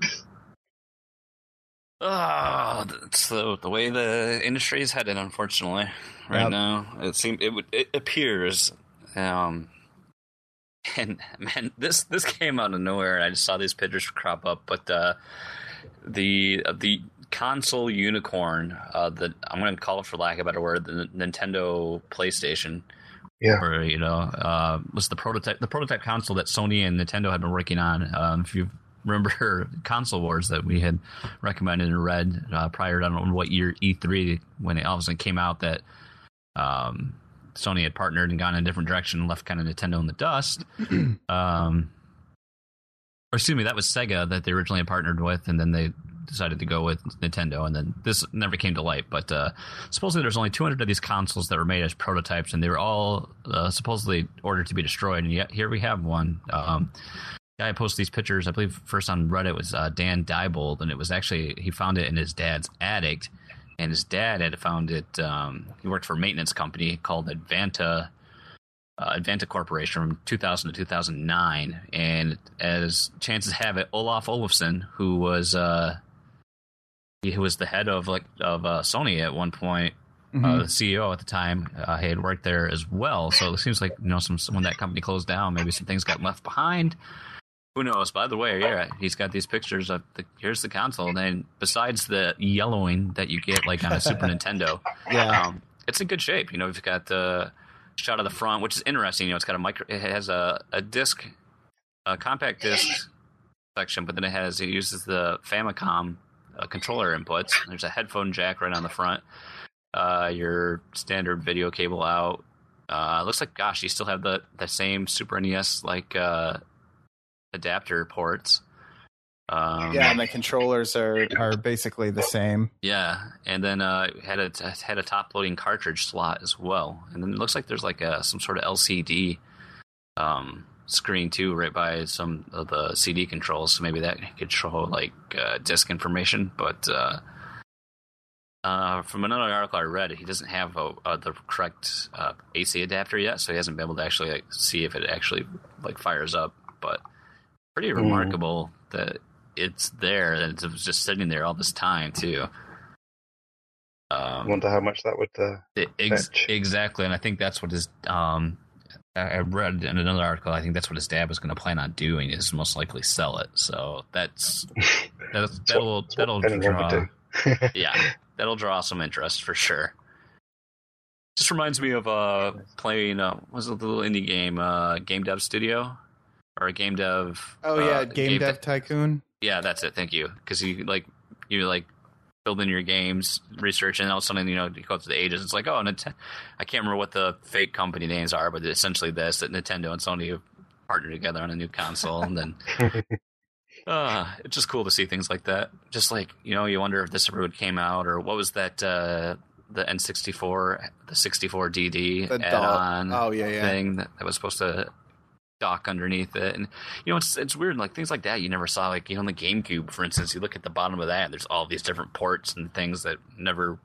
Ah, that's the the way the industry is headed. Unfortunately, right Yep. now it seems it would it appears. Um, <laughs> and man, this this came out of nowhere. And I just saw these pictures crop up, but uh, the uh, the console unicorn, uh, the I'm going to call it for lack of a better word, the Nintendo PlayStation, Yeah. or you know, uh, was the prototype the prototype console that Sony and Nintendo had been working on. Um, if you remember <laughs> console wars that we had recommended and read uh, prior to I don't know what year E3 when it all of a sudden came out that um, Sony had partnered and gone in a different direction and left kind of Nintendo in the dust. <clears throat> um, or excuse me, that was Sega that they originally had partnered with, and then they decided to go with Nintendo, and then this never came to light. But uh, supposedly there's only 200 of these consoles that were made as prototypes, and they were all uh, supposedly ordered to be destroyed. And yet here we have one. Um, guy posted these pictures. I believe first on Reddit was uh, Dan Diebold, and it was actually he found it in his dad's attic, and his dad had found it. Um, he worked for a maintenance company called Advanta. Uh, Advanta Corporation from 2000 to 2009, and as chances have it, Olaf Olafsson, who was uh, he was the head of like of uh, Sony at one point, uh, Mhm. the CEO at the time, uh, he had worked there as well. So it seems like you know, some when that company closed down, maybe some things got left behind. Who knows? By the way, yeah, he's got these pictures of the here's the console. And then besides the yellowing that you get like on a Super <laughs> Nintendo, yeah. um, it's in good shape. You know, you've got the shot of the front, which is interesting. You know, it's got a micro. It has a a disc, a compact disc section, but then it has it uses the Famicom uh, controller inputs. There's a headphone jack right on the front. Uh, your standard video cable out. Uh, looks like, gosh, you still have the the same Super NES like uh, adapter ports. Um, yeah, and the controllers are are basically the same. yeah, and then uh, it had a had a top loading cartridge slot as well, and then it looks like there's like a some sort of LCD um, screen too, right by some of the CD controls. So maybe that could show like uh, disk information. But uh, uh, from another article I read, he doesn't have a, uh, the correct uh, AC adapter yet, so he hasn't been able to actually like, see if it actually like fires up. But pretty Mm. remarkable that it's there and it was just sitting there all this time too. I Um, wonder how much that would. Uh, ex- exactly, and I think that's what his. Um, I read in another article. I think that's what his dad was going to plan on doing. Is most likely sell it. So that's <laughs> that's that'll what- that'll draw. <laughs> yeah, that'll draw some interest for sure. Just reminds me of uh playing uh what was it, the little indie game uh Game Dev Studio or a Game Dev. Oh yeah, uh, Game Dev Tycoon. yeah, that's it. Thank you. Because you like you like building your games, research, and all of a sudden you know you go to the ages. It's like oh, Nint- I can't remember what the fake company names are, but essentially this that Nintendo and Sony have partnered together on a new console, and then uh, <laughs> it's just cool to see things like that. Just like you know, you wonder if this ever would came out, or what was that uh, the N64, the 64 DD The add-on. Oh yeah, yeah. thing that, that was supposed to underneath it. And you know, it's it's weird, like things like that you never saw. Like you know, on the GameCube, for instance, you look at the bottom of that, there's all these different ports and things that never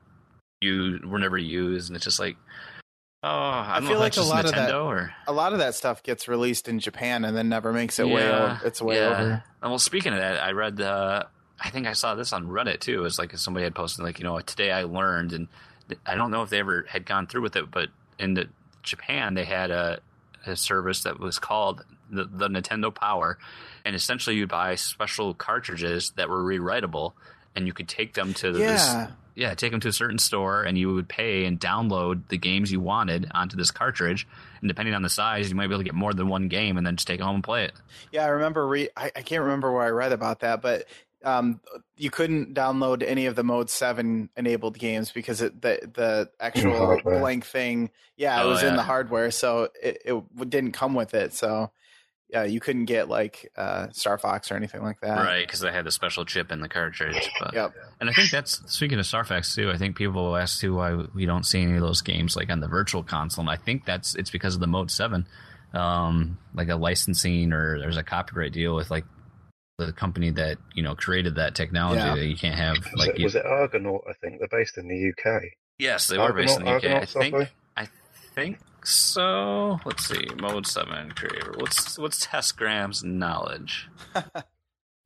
you were never used, and it's just like Oh, I, I feel like a lot of that- or A lot of that stuff gets released in Japan and then never makes it way Yeah, over, its way yeah. over. And well, speaking of that, I read. Uh, I think I saw this on Reddit too. It was like somebody had posted like you know today I learned, and I don't know if they ever had gone through with it, but in the, Japan they had a, a service that was called the, the Nintendo Power, and essentially you'd buy special cartridges that were rewritable, and you could take them to this Yeah. yeah, take them to a certain store and you would pay and download the games you wanted onto this cartridge. And depending on the size, you might be able to get more than one game and then just take it home and play it. Yeah, I remember. Re- I, I can't remember where I read about that, but um, you couldn't download any of the Mode Seven enabled games because it, the the actual hardware. blank thing. Yeah, it Oh, was in the hardware, so it, it didn't come with it. So yeah, you couldn't get like uh, Star Fox or anything like that. right, because they had the special chip in the cartridge. But, Yep. And I think that's, speaking of Star Fox too, I think people will ask too why we don't see any of those games like on the virtual console. And I think that's, it's because of the Mode 7. Um, like a licensing or there's a copyright deal with like the company that, you know, created that technology Yeah. that you can't have Was, like it, you, was it Argonaut? I think they're based in the UK. Yes, they were based in the UK. Argonaut I think. software? I think so. Let's see. Mode seven creator. Let's let's test Graham's knowledge. <laughs>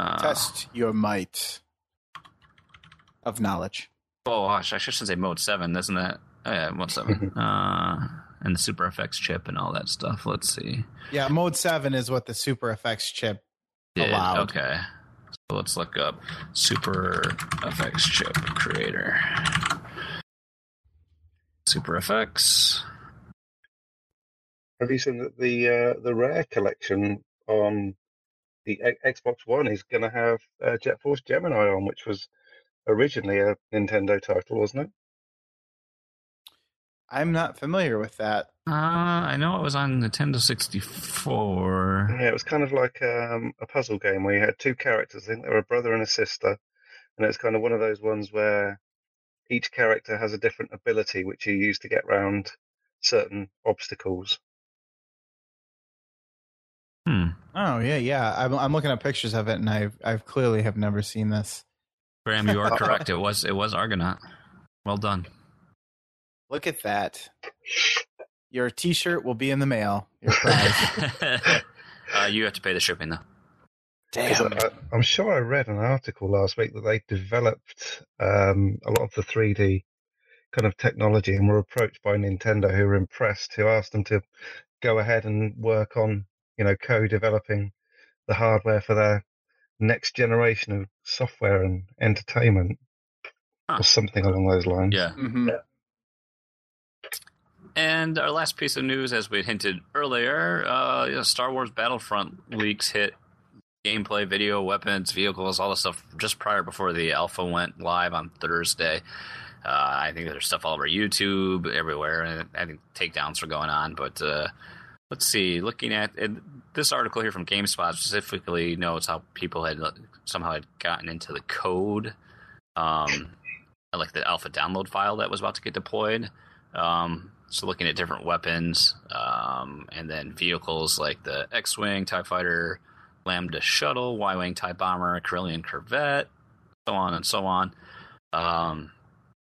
Uh, Test your might of knowledge. Oh gosh, I shouldn't say mode seven. Isn't that? Oh, yeah, mode seven. <laughs> uh, and the Super FX chip and all that stuff. Let's see. Yeah, Mode Seven is what the Super FX chip Did- allowed. Okay. So let's look up Super FX chip creator. Super FX. Have you seen that the uh, the Rare collection on the X- Xbox One is going to have uh, Jet Force Gemini on, which was originally a Nintendo title, wasn't it? I'm not familiar with that. Uh, I know it was on Nintendo 64. Yeah, it was kind of like um, a puzzle game where you had two characters. I think they were a brother and a sister, and it's kind of one of those ones where each character has a different ability which you use to get round certain obstacles. Hmm. Oh yeah, yeah. I'm I'm looking at pictures of it, and I've I've clearly have never seen this. Graham, you are <laughs> correct. It was it was Argonaut. Well done. Look at that. Your T-shirt will be in the mail. Your <laughs> prize. <laughs> uh, you have to pay the shipping though. Damn. I, I'm sure I read an article last week that they developed um, a lot of the 3D kind of technology and were approached by Nintendo, who were impressed, who asked them to go ahead and work on, you know, co-developing the hardware for their next generation of software and entertainment, Huh. or something along those lines. Yeah. hmm And our last piece of news, as we hinted earlier, uh, you know, Star Wars Battlefront leaks hit gameplay, video, weapons, vehicles, all the stuff just prior before the alpha went live on Thursday. Uh, I think there's stuff all over YouTube, everywhere, and I think takedowns are going on. But uh, let's see, looking at this article here from GameSpot specifically notes how people had uh, somehow had gotten into the code, um, like the alpha download file that was about to get deployed. Um, so looking at different weapons, um, and then vehicles like the X-wing, Tie Fighter, Lambda shuttle, Y-wing TIE bomber, Corellian Corvette, so on and so on. Um,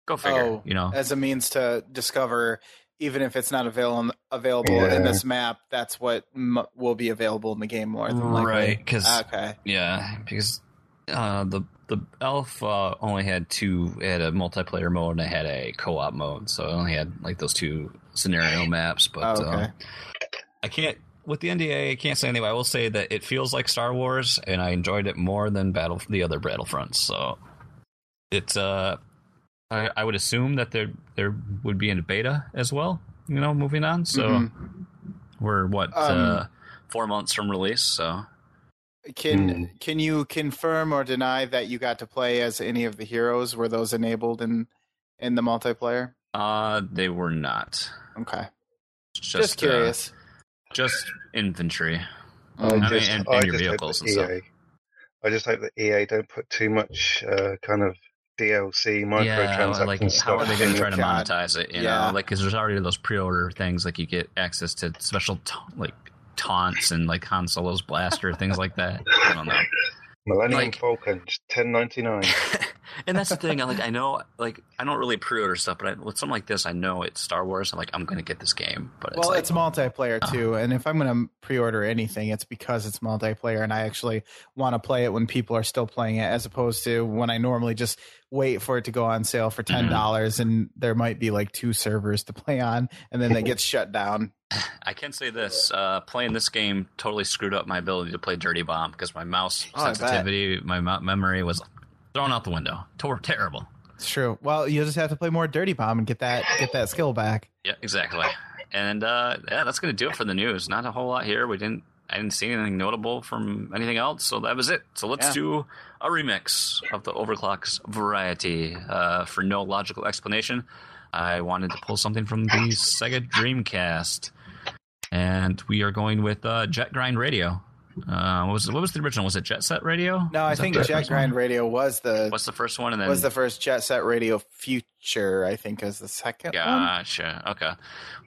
go figure. Oh, you know, As a means to discover, even if it's not avail- available Yeah. in this map, that's what m- will be available in the game more than likely. Right, 'cause- okay, Yeah, because uh, the the Alpha only had two. It had a multiplayer mode and it had a co-op mode, so it only had like those two scenario maps. But Oh, okay. uh, I can't with the NDA. I can't say anyway. I will say that it feels like Star Wars, and I enjoyed it more than Battle the other Battlefronts. So it's uh, I, I would assume that there there would be in beta as well. You know, moving on. So Mhm. we're what Um, uh, four months from release. So Can Hmm. can you confirm or deny that you got to play as any of the heroes? Were those enabled in in the multiplayer? uh, they were not. Okay, Just, just, uh, curious. just infantry. I Mm. mean, just, and- I and your vehicles that and stuff. I just hope that EA don't put too much uh, kind of DLC Yeah, microtransaction like how stuff are they going in to try to monetize it? You Yeah. know, like because there's already those pre-order things, like you get access to special ta- like taunts and like Han Solo's blaster, things like that. I don't know. Millennium Like- Falcon, ten ninety nine. <laughs> and that's the thing. I like I know like I don't really pre-order stuff, but I, with something like this, I know it's Star Wars. I'm like I'm gonna get this game. But it's well, like, it's multiplayer uh-huh. too, and if I'm going to pre-order anything, it's because it's multiplayer, and I actually want to play it when people are still playing it, as opposed to when I normally just wait for it to go on sale for mm-hmm. ten dollars, and there might be like two servers to play on, and then it gets shut down. I can say this: uh, playing this game totally screwed up my ability to play Dirty Bomb because my mouse Oh, sensitivity, my mo- memory was thrown out the window. Tor- terrible. It's true. Well, you just have to play more Dirty Bomb and get that get that skill back. Yeah, exactly. And uh, yeah, that's gonna do it for the news. Not a whole lot here. We didn't. I didn't see anything notable from anything else, so that was it. So let's Yeah. do a remix of the Overclocks variety. Uh, for no logical explanation, I wanted to pull something from the Sega Dreamcast, and we are going with uh, Jet Grind Radio. Uh, what was what was the original? Was it Jet Set Radio? No, I Was that think Jet Grind one? Radio was the What's the first one? And then was the first Jet Set Radio Future. I think is the second one. Gotcha. Okay.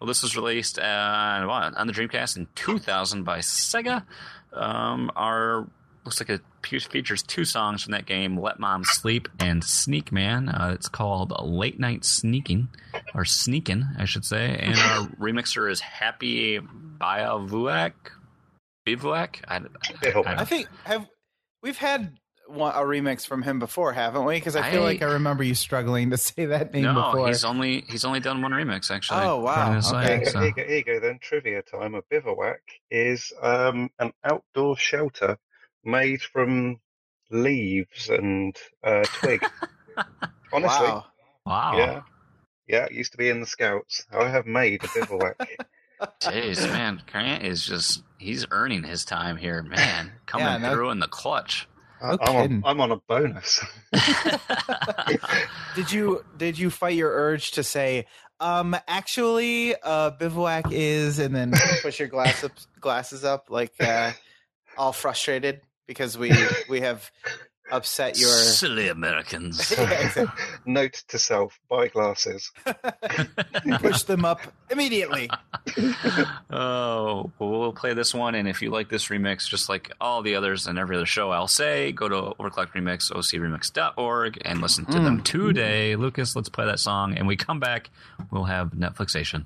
Well, this was released uh, on the Dreamcast in 2000 by Sega. Um, our looks like fe- features two songs from that game: "Let Mom Sleep" and "Sneak Man." Uh, it's called "Late Night Sneaking" or "Sneakin'," I should say. And our <laughs> remixer is Happy Biavuak. Bivouac. I, I, I think have we've had one, a remix from him before, haven't we? Because I feel I- like I remember you struggling to <laughs> say that name no, before. he's only he's only done one remix actually. Oh, wow. according to Okay. site, Here, so- here, you go, here you go then. Trivia time. A bivouac is um, an outdoor shelter made from leaves and uh, twig. <laughs> Honestly, wow. Wow. yeah, yeah. It used to be in the scouts. I have made a bivouac. <laughs> Jeez, man, Grant is just—he's earning his time here, man. <laughs> Coming Yeah, no- through in the clutch. I- No I'm, on. I'm on a bonus. Did you did you fight your urge to say, um, actually, uh, bivouac is, and then push your glass up, glasses up, like uh, all frustrated because we <laughs> we have upset your. Silly <laughs> Americans. <laughs> Note to self: buy glasses. push them up immediately. oh, well, we'll play this one, and if you like this remix, just like all the others and every other show, I'll say go to OverClocked ReMix, ocremix.org, and listen to them mm. today. Lucas, let's play that song, and we come back, we'll have Netflixation.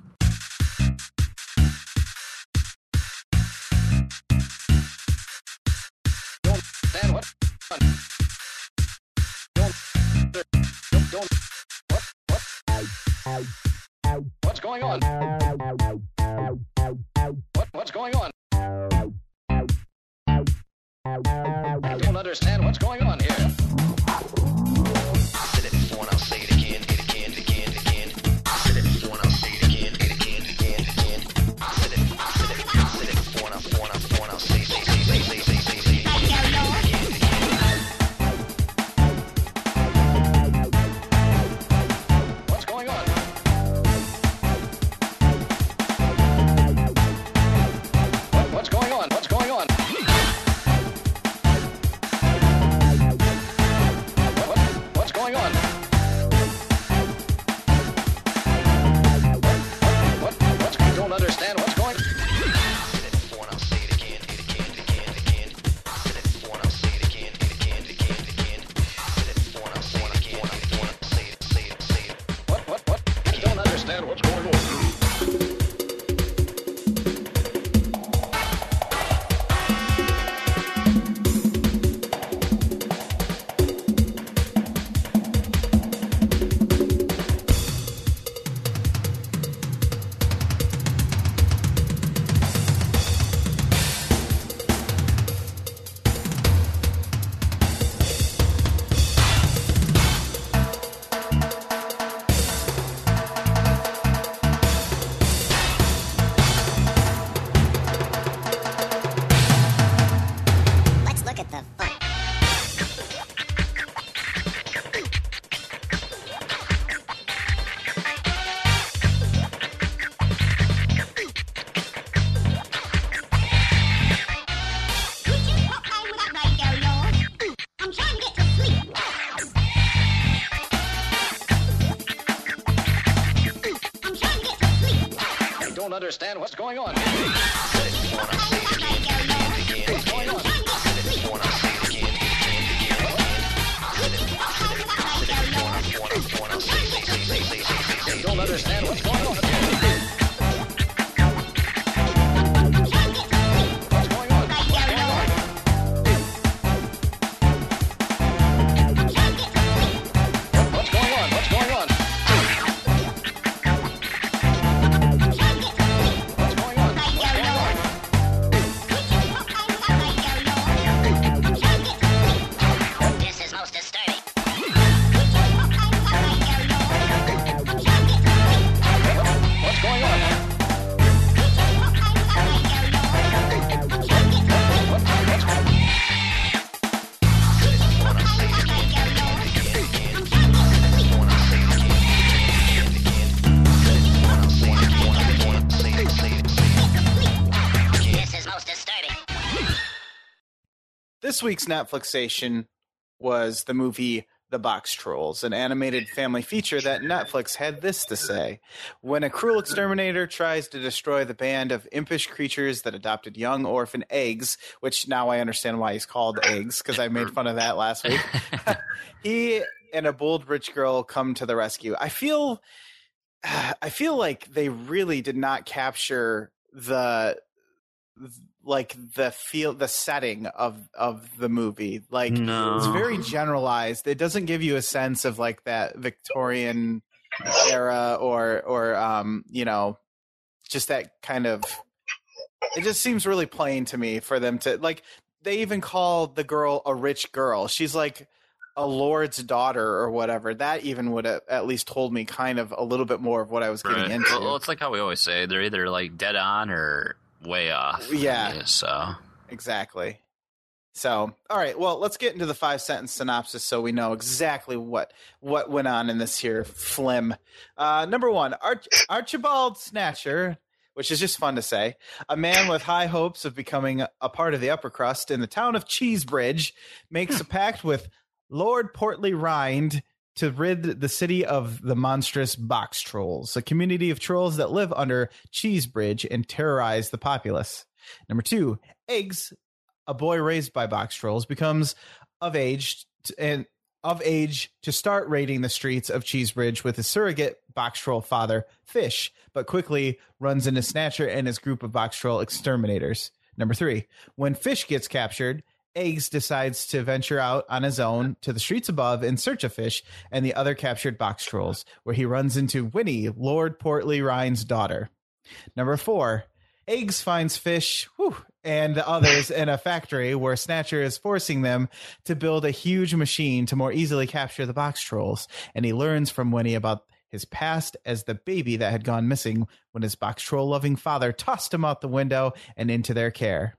What's going on understand what's going on. This week's Netflixation was the movie The Boxtrolls, an animated family feature that Netflix had this to say. When a cruel exterminator tries to destroy the band of impish creatures that adopted young orphan eggs, which now I understand why he's called eggs, because I made fun of that last week. <laughs> he and a bold rich girl come to the rescue. I feel <sighs> I feel like they really did not capture the like the feel the setting of of the movie. Like no. it's very generalized. It doesn't give you a sense of like that Victorian era or or um you know just that kind of it just seems really plain to me for them to like they even call the girl a rich girl. She's like a lord's daughter or whatever. That even would have at least told me kind of a little bit more of what I was getting Right. into. Well, well, it's like how we always say they're either like dead on or way off. Yeah. So Exactly. So, all right. Well, let's get into the five sentence synopsis so we know exactly what what went on in this here flim. Uh, number one, Arch- Archibald Snatcher, which is just fun to say, a man with high hopes of becoming a part of the upper crust in the town of Cheesebridge, makes a pact with Lord Portly Rind to rid the city of the monstrous box trolls, a community of trolls that live under Cheesebridge and terrorize the populace. Number two, Eggs, a boy raised by box trolls, becomes of age t- and of age to start raiding the streets of Cheesebridge with his surrogate box troll father, Fish, but quickly runs into Snatcher and his group of box troll exterminators. Number three, when Fish gets captured, Eggs decides to venture out on his own to the streets above in search of Fish and the other captured box trolls, where he runs into Winnie, Lord Portly Rind's daughter. Number four, Eggs finds Fish whew, and the others in a factory where Snatcher is forcing them to build a huge machine to more easily capture the box trolls. And he learns from Winnie about his past as the baby that had gone missing when his box troll loving father tossed him out the window and into their care.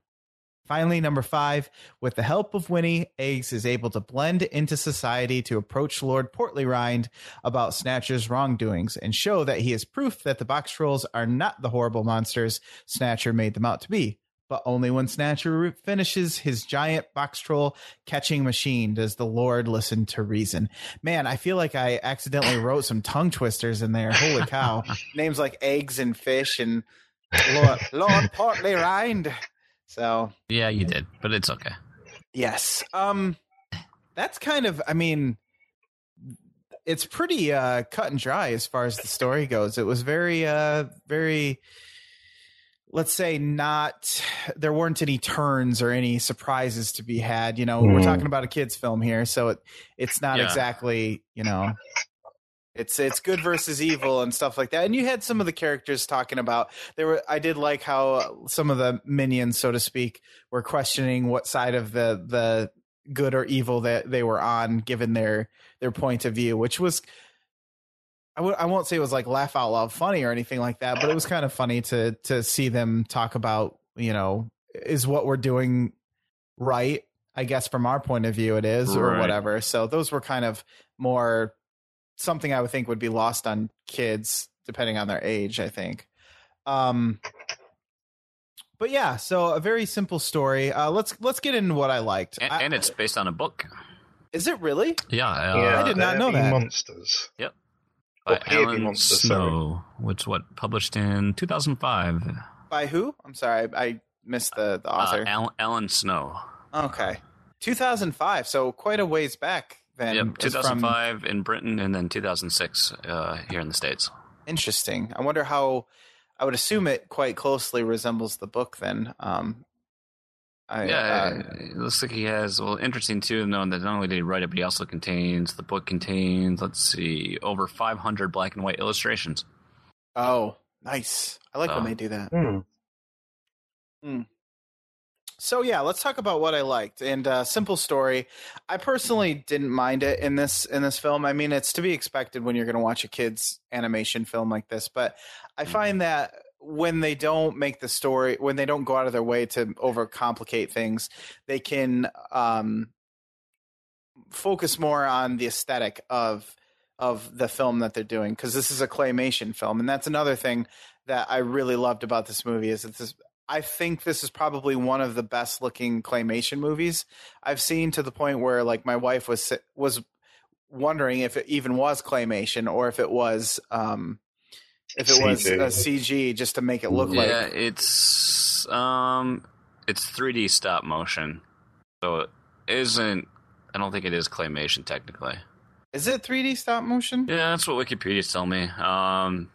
Finally, number five, with the help of Winnie, Eggs is able to blend into society to approach Lord Portly Rind about Snatcher's wrongdoings and show that he is proof that the box trolls are not the horrible monsters Snatcher made them out to be. But only when Snatcher finishes his giant box troll catching machine does the Lord listen to reason. Man, I feel like I accidentally wrote some tongue twisters in there. Holy cow. <laughs> Names like eggs and fish and Lord, Lord Portly Rind. So yeah, you did, but it's okay. Yes. Um that's kind of I mean it's pretty uh cut and dry as far as the story goes. It was very uh very let's say not there weren't any turns or any surprises to be had, you know. We're Mm. talking about a kids film here, so it it's not Yeah. exactly, you know, it's it's good versus evil and stuff like that. And you had some of the characters talking about there were I did like how some of the minions, so to speak, were questioning what side of the the good or evil that they were on, given their their point of view, which was I w- I won't say it was like laugh out loud funny or anything like that, but it was kind of funny to to see them talk about you know is what we're doing right. I guess from our point of view, it is or Right. whatever. So those were kind of more something I would think would be lost on kids depending on their age. I think. Um, but yeah, so a very simple story. Uh, let's let's get into what I liked. And, I- and it's based on a book. is it really? Yeah, uh, yeah, I did not know that. Monsters. by Oh, Here Be Alan Monsters, sorry. Snow, which what published in 2005. By who? I'm sorry, I, I missed the the Uh, author. Alan, Alan Snow. okay, 2005. So quite a ways back then. Yep, It's from- 2005 in Britain, and then 2006 uh, here in the states. interesting. I wonder how. I would assume it quite closely resembles the book. Then, um, I, yeah, uh, it looks like he has. Well, interesting too, knowing that not only did he write it, but he also contains the book contains. Let's see, over 500 black and white illustrations. oh, nice. I like when they do that. Hmm. So yeah, let's talk about what I liked. And uh, simple story. I personally didn't mind it in this in this film. I mean, it's to be expected when you're going to watch a kids animation film like this. But I find that when they don't make the story, when they don't go out of their way to overcomplicate things, they can um, focus more on the aesthetic of of the film that they're doing because this is a claymation film, and that's another thing that I really loved about this movie is that this I think this is probably one of the best looking claymation movies I've seen to the point where like my wife was was wondering if it even was claymation or if it was um if it was CG. a CG just to make it look yeah, like it's um, it's 3D stop motion, so it isn't. I don't think it is claymation technically. Is it 3D stop motion? Yeah, that's what Wikipedia's telling me. Um,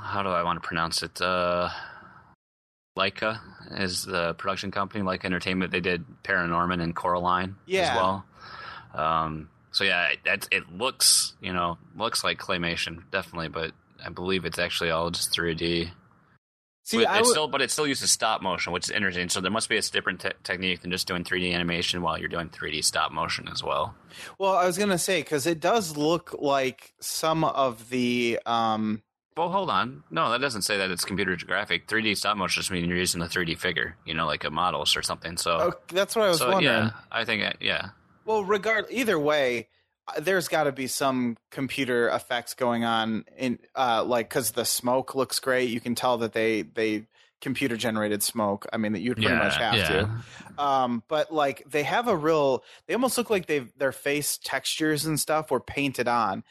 how do I want to pronounce it? Uh, Laika is the production company. Laika Entertainment. They did Paranorman and Coraline Yeah. as well. Um, so yeah, it, it, looks you know looks like claymation definitely, but I believe it's actually all just 3D. See, but I it's still, but it still uses stop motion, which is interesting. So there must be a different te- technique than just doing 3D animation while you're doing 3D stop motion as well. well, I was gonna say because it does look like some of the um Well, hold on. No, that doesn't say that it's computer graphic. 3D stop motion just means you're using a 3D figure, you know, like a models or something. So, oh, that's what I was so wondering. yeah, I think uh, yeah. Well, regard either way, uh, there's got to be some computer effects going on in uh like because the smoke looks great. You can tell that they they computer generated smoke. I mean, that you'd pretty yeah, much have yeah. to. Um, but like they have a real, they almost look like they their face textures and stuff were painted on.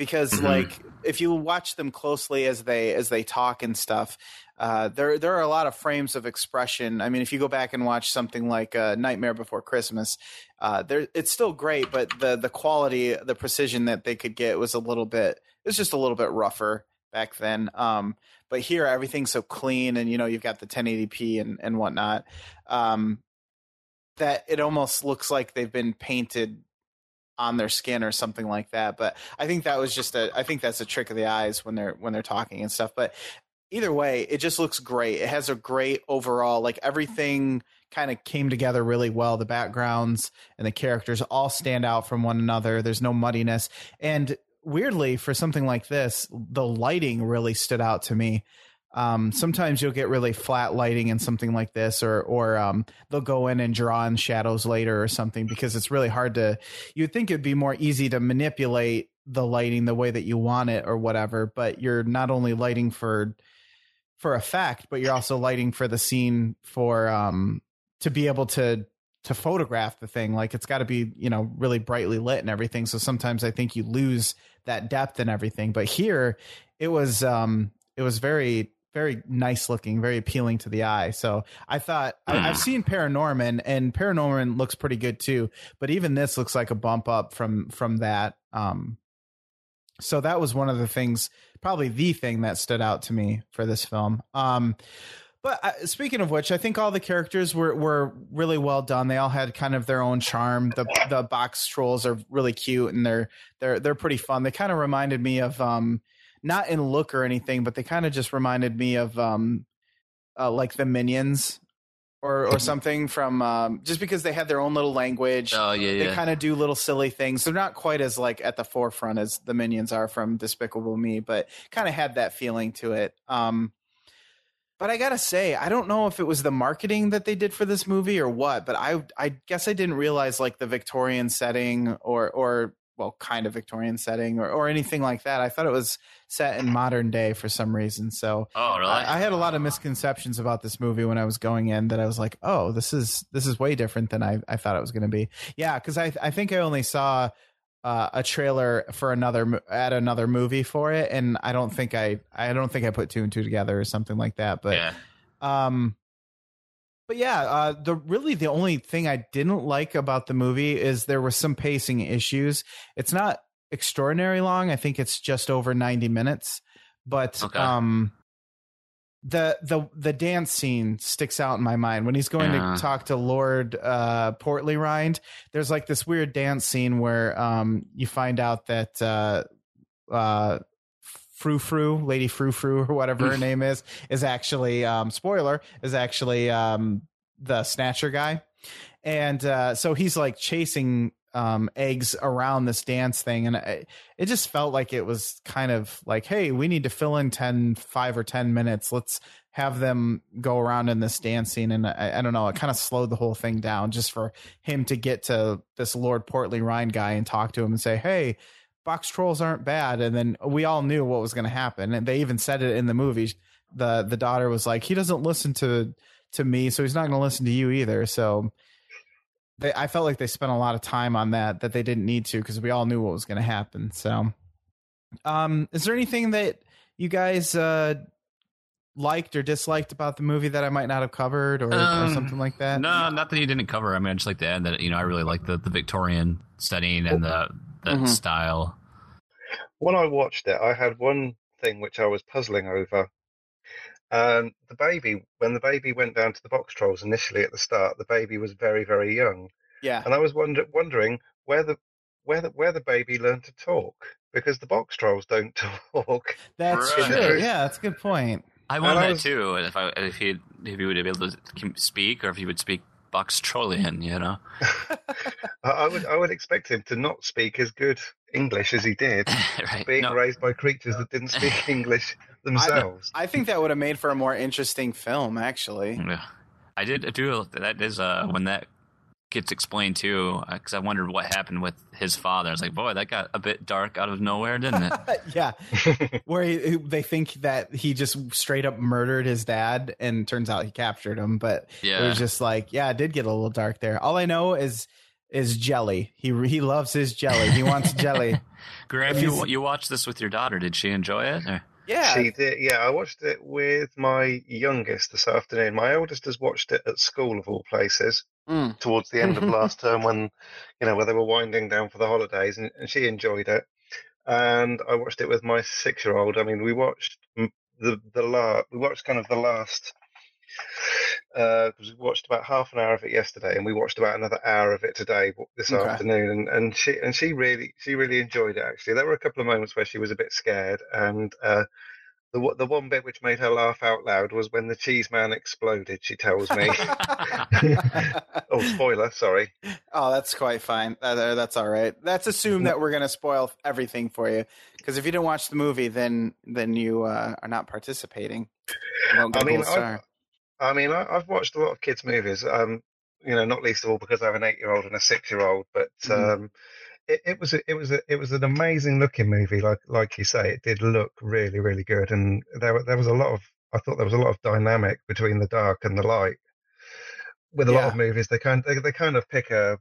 Because Mhm. like if you watch them closely as they as they talk and stuff, uh, there there are a lot of frames of expression. I mean, if you go back and watch something like uh, Nightmare Before Christmas, uh, there it's still great, but the the quality, the precision that they could get was a little bit. It was just a little bit rougher back then. Um, but here everything's so clean, and you know you've got the 1080p and and whatnot. Um, that it almost looks like they've been painted on their skin or something like that. But I think that was just a. I think that's a trick of the eyes when they're when they're talking and stuff. But either way, it just looks great. It has a great overall like everything kind of came together really well. The backgrounds and the characters all stand out from one another. There's no muddiness. And weirdly, for something like this, the lighting really stood out to me. Um, sometimes you'll get really flat lighting in something like this, or or um, they'll go in and draw in shadows later or something because it's really hard to. You'd think it'd be more easy to manipulate the lighting the way that you want it or whatever, but you're not only lighting for for effect, but you're also lighting for the scene for um to be able to to photograph the thing. Like it's got to be you know really brightly lit and everything. So sometimes I think you lose that depth and everything. But here it was um it was very very nice looking, very appealing to the eye. So I thought I, I've seen Paranorman and Paranorman looks pretty good too. But even this looks like a bump up from from that. Um, so that was one of the things, probably the thing that stood out to me for this film. Um, but uh, speaking of which, I think all the characters were were really well done. They all had kind of their own charm. The the box trolls are really cute and they're they're they're pretty fun. They kind of reminded me of um not in look or anything, but they kind of just reminded me of um uh, like the minions or or something from um just because they had their own little language Oh yeah, they yeah. kind of do little silly things. They're not quite as like at the forefront as the minions are from Despicable Me, but kind of had that feeling to it. Um, but I gotta say, I don't know if it was the marketing that they did for this movie or what. But I, I guess I didn't realize like the Victorian setting or or well, kind of Victorian setting or or anything like that. I thought it was set in modern day for some reason. So oh really? I, I had a lot of misconceptions about this movie when I was going in that I was like, oh, this is this is way different than I, I thought it was going to be. Yeah, because I I think I only saw uh, a trailer for another at another movie for it, and I don't think I I don't think I put two and two together or something like that. But yeah. um, but yeah, uh, the really the only thing I didn't like about the movie is there were some pacing issues. It's not extraordinary long. I think it's just over ninety minutes, but Okay. um, the the the dance scene sticks out in my mind when he's going Yeah. to talk to Lord uh, Portly Rind. There's like this weird dance scene where um you find out that uh uh Frou Frou, Lady Frou Frou, or whatever her name is, is actually um spoiler is actually um the snatcher guy, and uh, so he's like chasing um eggs around this dance thing. And I, it just felt like it was kind of like hey we need to fill in 10 5 or 10 minutes. Let's have them go around in this dancing, and i, I don't know it kind of slowed the whole thing down just for him to get to this lord portly rind guy and talk to him and say hey box trolls aren't bad and then we all knew what was going to happen and they even said it in the movie the the daughter was like, he doesn't listen to to me, so he's not going to listen to you either. So they, I felt like they spent a lot of time on that that they didn't need to because we all knew what was going to happen. So, um, is there anything that you guys uh liked or disliked about the movie that I might not have covered or, or Um, something like that? No, not that you didn't cover. I mean, I just like to add that you know I really like the, the Victorian setting and the the Mhm. style. when I watched it, I had one thing which I was puzzling over. Um, the baby, when the baby went down to the box trolls initially at the start, the baby was very, very young, Yeah. and I was wonder, wondering where the where the where the baby learned to talk because the box trolls don't <laughs> talk. That's Right. true. Yeah, that's a good point. I And wonder I was- too. If I if he if he would be able to speak, or if he would speak Box Trollian, you know. <laughs> <laughs> I, I would I would expect him to not speak as good English as he did, <laughs> right. being No, raised by creatures that didn't speak English themselves. I think that would have made for a more interesting film, actually. yeah. I did do that. Is uh when that gets explained too, uh, because I wondered what happened with his father. I was like, boy, that got a bit dark out of nowhere, didn't it? <laughs> yeah, <laughs> where he, they think that he just straight up murdered his dad, and turns out he captured him. But it was just like, yeah, it did get a little dark there. All I know is is jelly. He he loves his jelly. He wants jelly. <laughs> Graham, you you watched this with your daughter. Did she enjoy it? Or? Yeah, She did, yeah. I watched it with my youngest this afternoon. My eldest has watched it at school, of all places, Mm. towards the end of <laughs> last term when, you know, where they were winding down for the holidays, and, and she enjoyed it. And I watched it with my six-year-old. I mean, we watched the the la we watched kind of the last. Uh, 'cause we watched about half an hour of it yesterday, and we watched about another hour of it today, this Okay. afternoon. And, and she and she really she really enjoyed it. Actually, there were a couple of moments where she was a bit scared, and uh, the one- the one bit which made her laugh out loud was when the cheese man exploded. She tells me. <laughs> oh, spoiler! Sorry. oh, that's quite fine. Uh, that's all right. Let's assume that we're gonna spoil everything for you, because if you didn't watch the movie, then then you uh, are not participating. You won't get I mean, star. I mean, I, I've watched a lot of kids' movies. Um, you know, not least of all because I have an eight-year-old and a six-year-old. But Mhm. um, it, it was a, it was a, it was an amazing-looking movie. Like like you say, it did look really really good, and there there was a lot of I thought there was a lot of dynamic between the dark and the light. With a lot of movies, they kind they, they kind of pick a.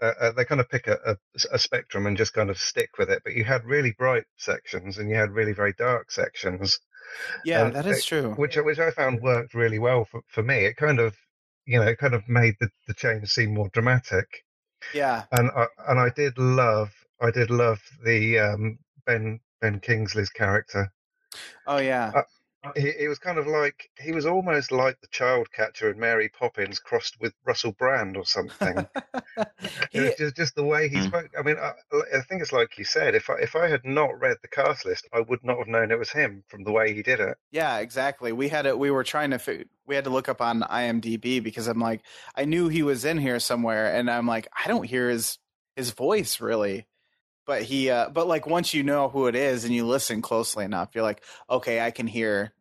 Uh, they kind of pick a, a, a spectrum and just kind of stick with it. But you had really bright sections and you had really very dark sections yeah, and that is it- true. which which I found worked really well for, for me. It kind of you know it kind of made the, the change seem more dramatic, Yeah, and I and I did love I did love the um, Ben Ben Kingsley's character. oh yeah, He, he was kind of like he was almost like the child catcher in Mary Poppins crossed with Russell Brand or something. <laughs> it was just, just the way he Hmm. spoke. I mean, I, I think it's like you said. If I if I had not read the cast list, I would not have known it was him from the way he did it. Yeah, exactly. We had it. We were trying to. fi- We had to look up on IMDb because I'm like, I knew he was in here somewhere, and I'm like, I don't hear his his voice really. But he, uh, but like once you know who it is and you listen closely enough, you're like, okay, I can hear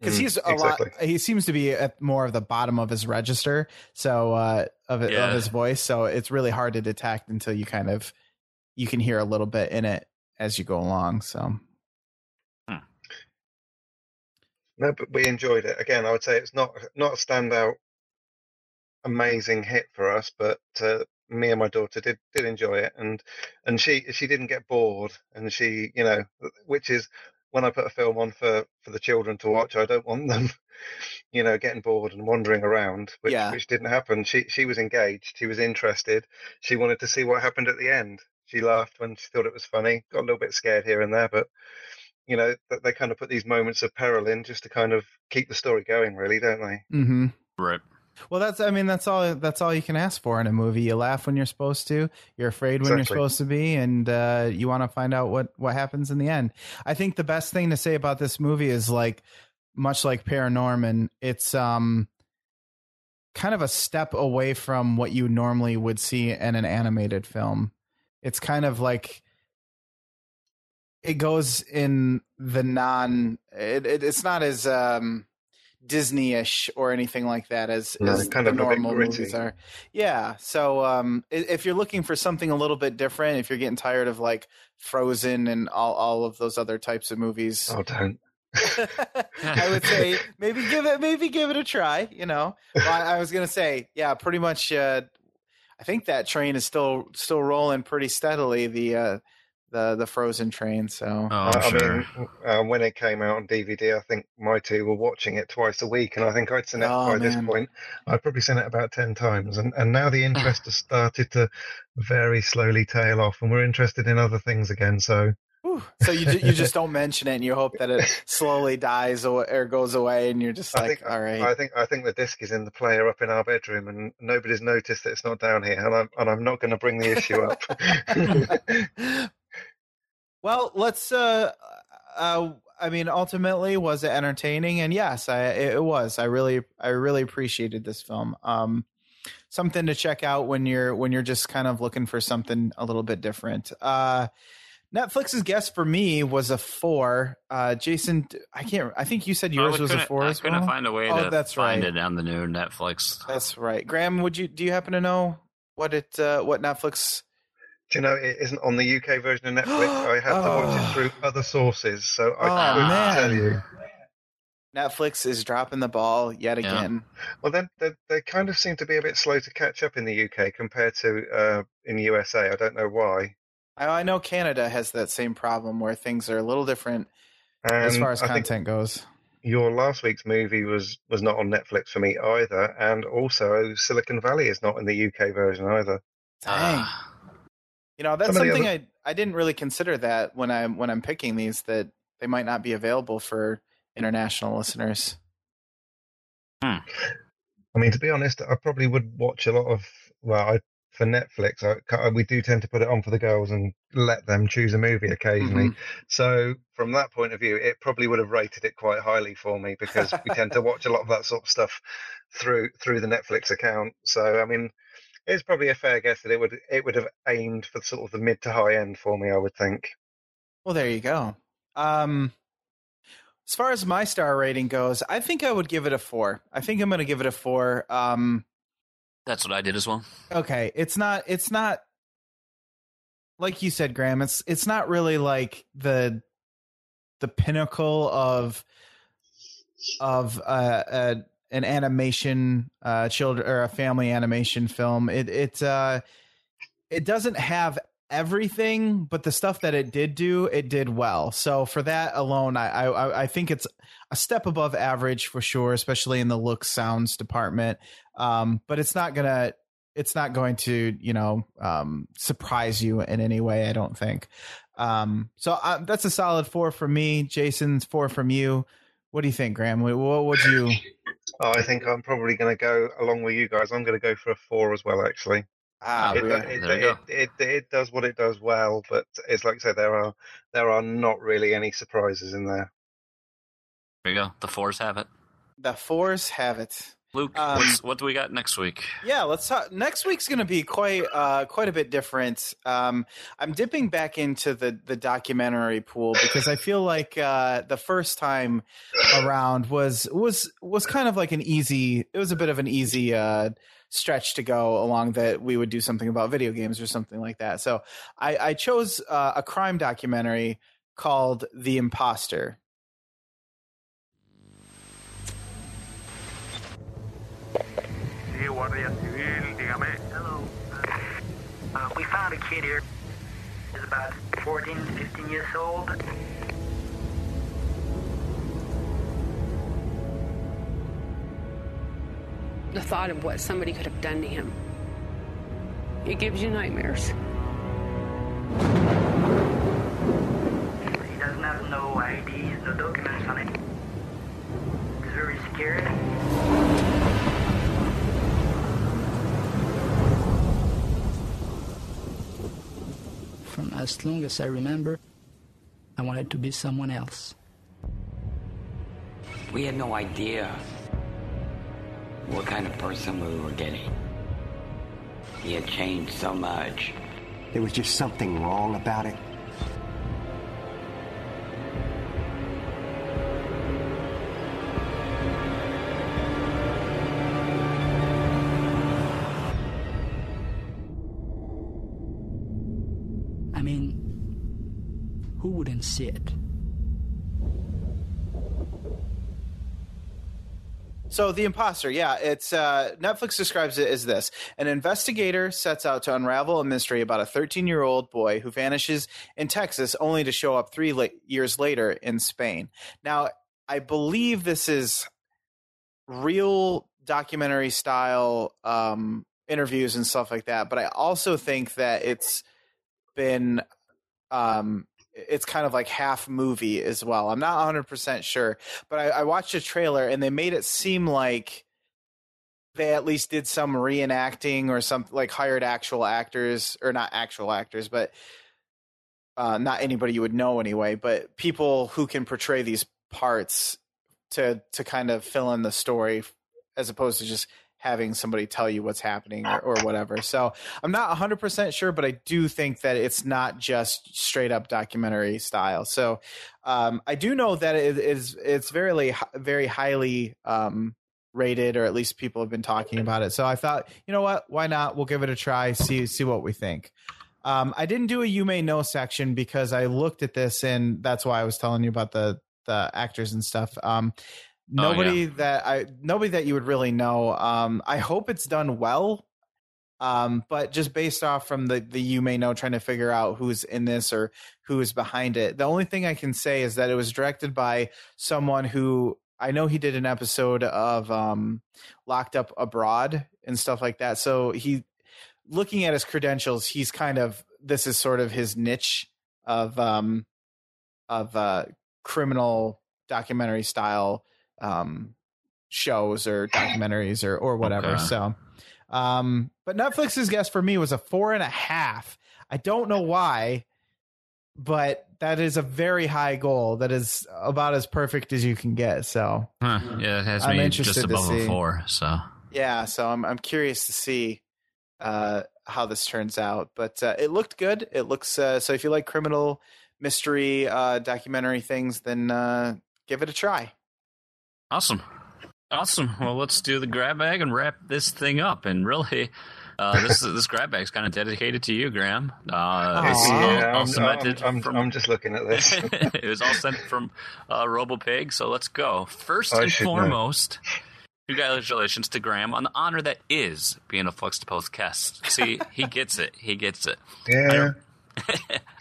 because Mm, he's a exactly. lot. He seems to be at more of the bottom of his register, so uh, of it, Yeah. of his voice. So it's really hard to detect until you kind of you can hear a little bit in it as you go along. So No, but we enjoyed it. Again, I would say it's not not a standout, amazing hit for us, but uh, me and my daughter did did enjoy it, and and she she didn't get bored, and she you know, which is when I put a film on for for the children to watch, I don't want <laughs> them, you know, getting bored and wandering around, which Yeah. which didn't happen. She she was engaged, she was interested, she wanted to see what happened at the end. She laughed when she thought it was funny, got a little bit scared here and there, but you know, that they kind of put these moments of peril in just to kind of keep the story going, really, don't they? mm-hmm. Right. Well, that's I mean that's all that's all you can ask for in a movie. You laugh when you're supposed to, you're afraid when you're supposed to be, and uh, you want to find out what what happens in the end. I think the best thing to say about this movie is like much like Paranorman, it's um kind of a step away from what you normally would see in an animated film. It's kind of like it goes in the non it, it it's not as um Disney-ish or anything like that as, No, as kind the of normal movies are. Yeah. So um if you're looking for something a little bit different, if you're getting tired of like Frozen and all all of those other types of movies, Oh, don't. <laughs> I would say maybe give it maybe give it a try. You know, well, I, I was gonna say yeah, pretty much. Uh, I think that train is still still rolling pretty steadily. The uh, the the Frozen train. So Oh, Uh, I'm I mean, uh, when it came out on DVD, I think my two were watching it twice a week, and I think I'd seen it Oh, by this point. I'd probably seen it about ten times, and, and now the <laughs> interest has started to very slowly tail off, and we're interested in other things again. So Whew. so you you just don't mention it, and you hope that it slowly dies or, or goes away, and you're just I like, think all right. I think I think the disc is in the player up in our bedroom, and nobody's noticed that it's not down here, and I'm and I'm not going to bring the issue up. <laughs> <laughs> well, let's. Uh, uh, I mean, ultimately, was it entertaining? And yes, I it was. I really, I really appreciated this film. Um, something to check out when you're when you're just kind of looking for something a little bit different. Uh, Netflix's guess for me was a four. Uh, Jason, I can't. I think you said yours was a four I as couldn't well. find a way Oh, to that's find right. it on the new Netflix. That's right. Graham, would you do you happen to know what it uh, what Netflix? Do you know it isn't on the UK version of Netflix? I had to watch it <gasps> through other sources, so I Oh, couldn't man. tell you. Netflix is dropping the ball yet Yeah. again. Well, then they, they kind of seem to be a bit slow to catch up in the UK compared to uh, in the USA. I don't know why. I, I know Canada has that same problem where things are a little different And as far as I think content goes. your last week's movie was was not on Netflix for me either, and also Silicon Valley is not in the UK version either. Dang. Ah, You know, that's Some something other- I I didn't really consider that when I'm when I'm picking these that they might not be available for international listeners. I mean, to be honest, I probably would watch a lot of. Well, I, for Netflix, I, we do tend to put it on for the girls and let them choose a movie occasionally. Mhm. So, from that point of view, it probably would have rated it quite highly for me because we tend to watch a lot of that sort of stuff through through the Netflix account. So, I mean, it's probably a fair guess that it would it would have aimed for sort of the mid to high end for me. I would think. Well, there you go. Um, as far as my star rating goes, I think I would give it a four. I think I'm going to give it a four. Um, that's what I did as well. okay, it's not. It's not like you said, Graham. It's it's not really like the the pinnacle of of uh, uh an animation uh children or a family animation film. It it uh it doesn't have everything, but the stuff that it did do, it did well. So for that alone, I I, I think it's a step above average for sure, especially in the looks sounds department. Um, but it's not gonna it's not going to you know um, surprise you in any way. I don't think. Um, so uh, that's a solid four from me. Jason's four from you. What do you think, Graham? What, what would you? <laughs> I think I'm probably going to go along with you guys. I'm going to go for a four as well. Actually. Ah, it, we- There it, you it, go. it, it does what it does well, but it's like I said, there are there are not really any surprises in there. There you go. The fours have it. the fours have it. Luke, Um, what's, what do we got next week? Yeah, let's talk. Next week's going to be quite uh, quite a bit different. Um, I'm dipping back into the the documentary pool because I feel like uh, the first time around was was was kind of like an easy. It was a bit of an easy uh, stretch to go along that we would do something about video games or something like that. So I, I chose uh, a crime documentary called The Imposter. Guardia Civil, dígame. Hello. Uh, we found a kid here. He's about 14, 15 years old. the thought of what somebody could have done to him. It gives you nightmares. As long as I remember, I wanted to be someone else. We had no idea what kind of person we were getting. He had changed so much. There was just something wrong about it. I mean, who wouldn't see it? So the imposter, yeah, it's uh, Netflix describes it as this: an investigator sets out to unravel a mystery about a 13-year-old boy who vanishes in Texas, only to show up three la- years later in Spain. Now, I believe this is real documentary style um, interviews and stuff like that, but I also think that it's been um, it's kind of like half movie as well. I'm not 100% sure, but I, I watched a trailer and they made it seem like they at least did some reenacting or some like hired actual actors or not actual actors, but uh, not anybody you would know anyway, but people who can portray these parts to to kind of fill in the story as opposed to just having somebody tell you what's happening or, or <laughs> whatever. So I'm not 100% sure, but I do think that it's not just straight up documentary style. So um, I do know that it is it's very very highly um, rated, or at least people have been talking about it. So I thought, you know what, why not? We'll give it a try, see see what we think. Um, I didn't do a you may know section because I looked at this, and that's why I was telling you about the the actors and stuff. Um, nobody Oh, yeah. that I nobody that you would really know. Um, I hope it's done well. Um, but just based off from the the you may know trying to figure out who's in this or who is behind it. The only thing I can say is that it was directed by someone who I know he did an episode of um Locked Up Abroad and stuff like that. So he looking at his credentials, he's kind of this is sort of his niche of um of uh criminal documentary style um shows or documentaries or or whatever. Okay. So um but Netflix's guess for me was a four and a half. I don't know why, but that is a very high goal. That is about as perfect as you can get. So Huh, yeah, it has I'm me interested just to above a four. So yeah, so I'm I'm curious to see uh, how this turns out. But uh, it looked good. It looks uh, so. If you like criminal mystery uh, documentary things, then uh, give it a try. Awesome, awesome. Well, let's do the grab bag and wrap this thing up. And really, uh, this <laughs> this grab bag is kind of dedicated to you, Graham. Uh, it's all, yeah, all I'm, cemented I'm, I'm, from I'm just looking at this. <laughs> it was all sent from uh, RoboPig. So let's go. First I and should know. foremost, congratulations to Graham on the honor that is being a Flux to Post guest. See, he <laughs> gets it. He gets it. yeah.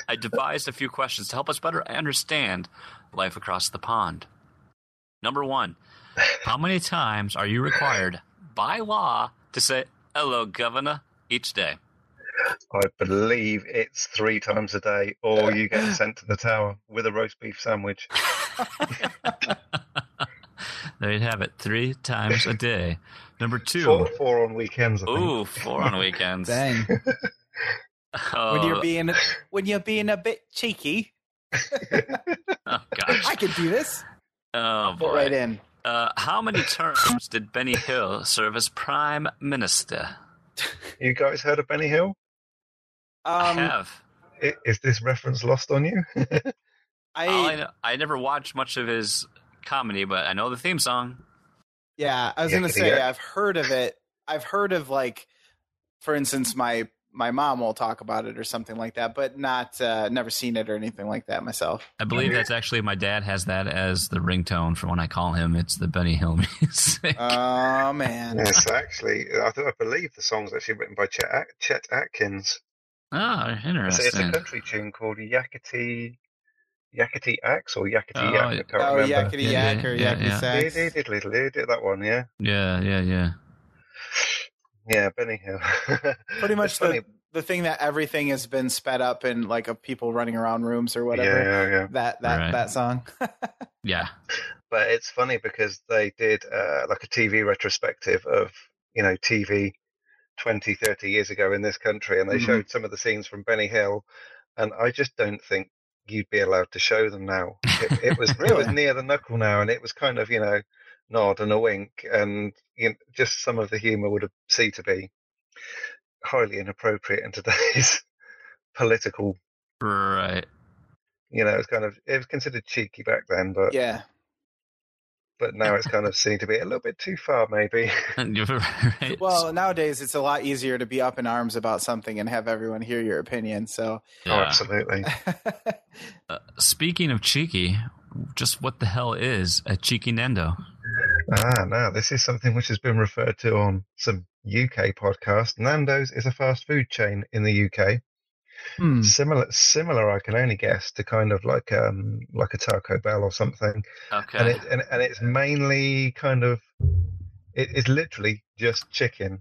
I devised a few questions to help us better understand life across the pond. Number one, how many times are you required by law to say "Hello, Governor" each day? I believe it's three times a day, or you get <laughs> sent to the tower with a roast beef sandwich. <laughs> There you have it, three times a day. Number two, four on weekends. I think. ooh, four on weekends. Dang. Oh, <laughs> when you're oh. being when you're being a bit cheeky, oh gosh, I could do this. Oh boy. right in. Uh, how many terms did Benny Hill serve as prime minister? You guys heard of Benny Hill? I Um, have. I- Is this reference lost on you? <laughs> I, All I, know, I never watched much of his comedy, but I know the theme song. yeah, I was Yeah, gonna yeah, say yeah. I've heard of it. I've heard of like, for instance, my my mom will talk about it or something like that, but not uh, never seen it or anything like that myself. I believe that's actually my dad has that as the ringtone for when I call him. It's the Benny Hill <laughs> music. Oh man. <laughs> yes, actually, I, th- I believe the song's actually written by Chet, At- Chet Atkins. oh, It's, interesting. it's a country tune called Yakety Yakety Axe or Yakety Oh, Yak. I can't Oh, remember. yakety Yeah, yak or yeah, yakety yeah. sax. Did, did, did, did, did that one, yeah. Yeah, yeah, yeah. Yeah, Benny Hill. <laughs> Pretty much It's funny. the the thing that everything has been sped up in like of people running around rooms or whatever. Yeah, yeah, yeah. That that Right. that song. <laughs> Yeah. But it's funny because they did uh, like a TV retrospective of, you know, TV 20, 30 years ago in this country, and they Mhm. showed some of the scenes from Benny Hill, and I just don't think you'd be allowed to show them now. It, it was it was near the knuckle now, and it was kind of, you know, nod and a wink, and you know, just some of the humour would have see to be highly inappropriate in <laughs> today's political. Right. You know, it's kind of it was considered cheeky back then, but yeah. but now it's kind of seen to be a little bit too far, maybe. <laughs> <laughs> right. Well, nowadays it's a lot easier to be up in arms about something and have everyone hear your opinion. So Oh, absolutely. Uh, speaking of cheeky, just what the hell is a cheeky Nando? Ah, now this is something which has been referred to on some UK podcasts. Nando's is a fast food chain in the UK. Hmm. Similar, similar. I can only guess to kind of like um like a Taco Bell or something. Okay. And it and, and it's mainly kind of it is literally just chicken,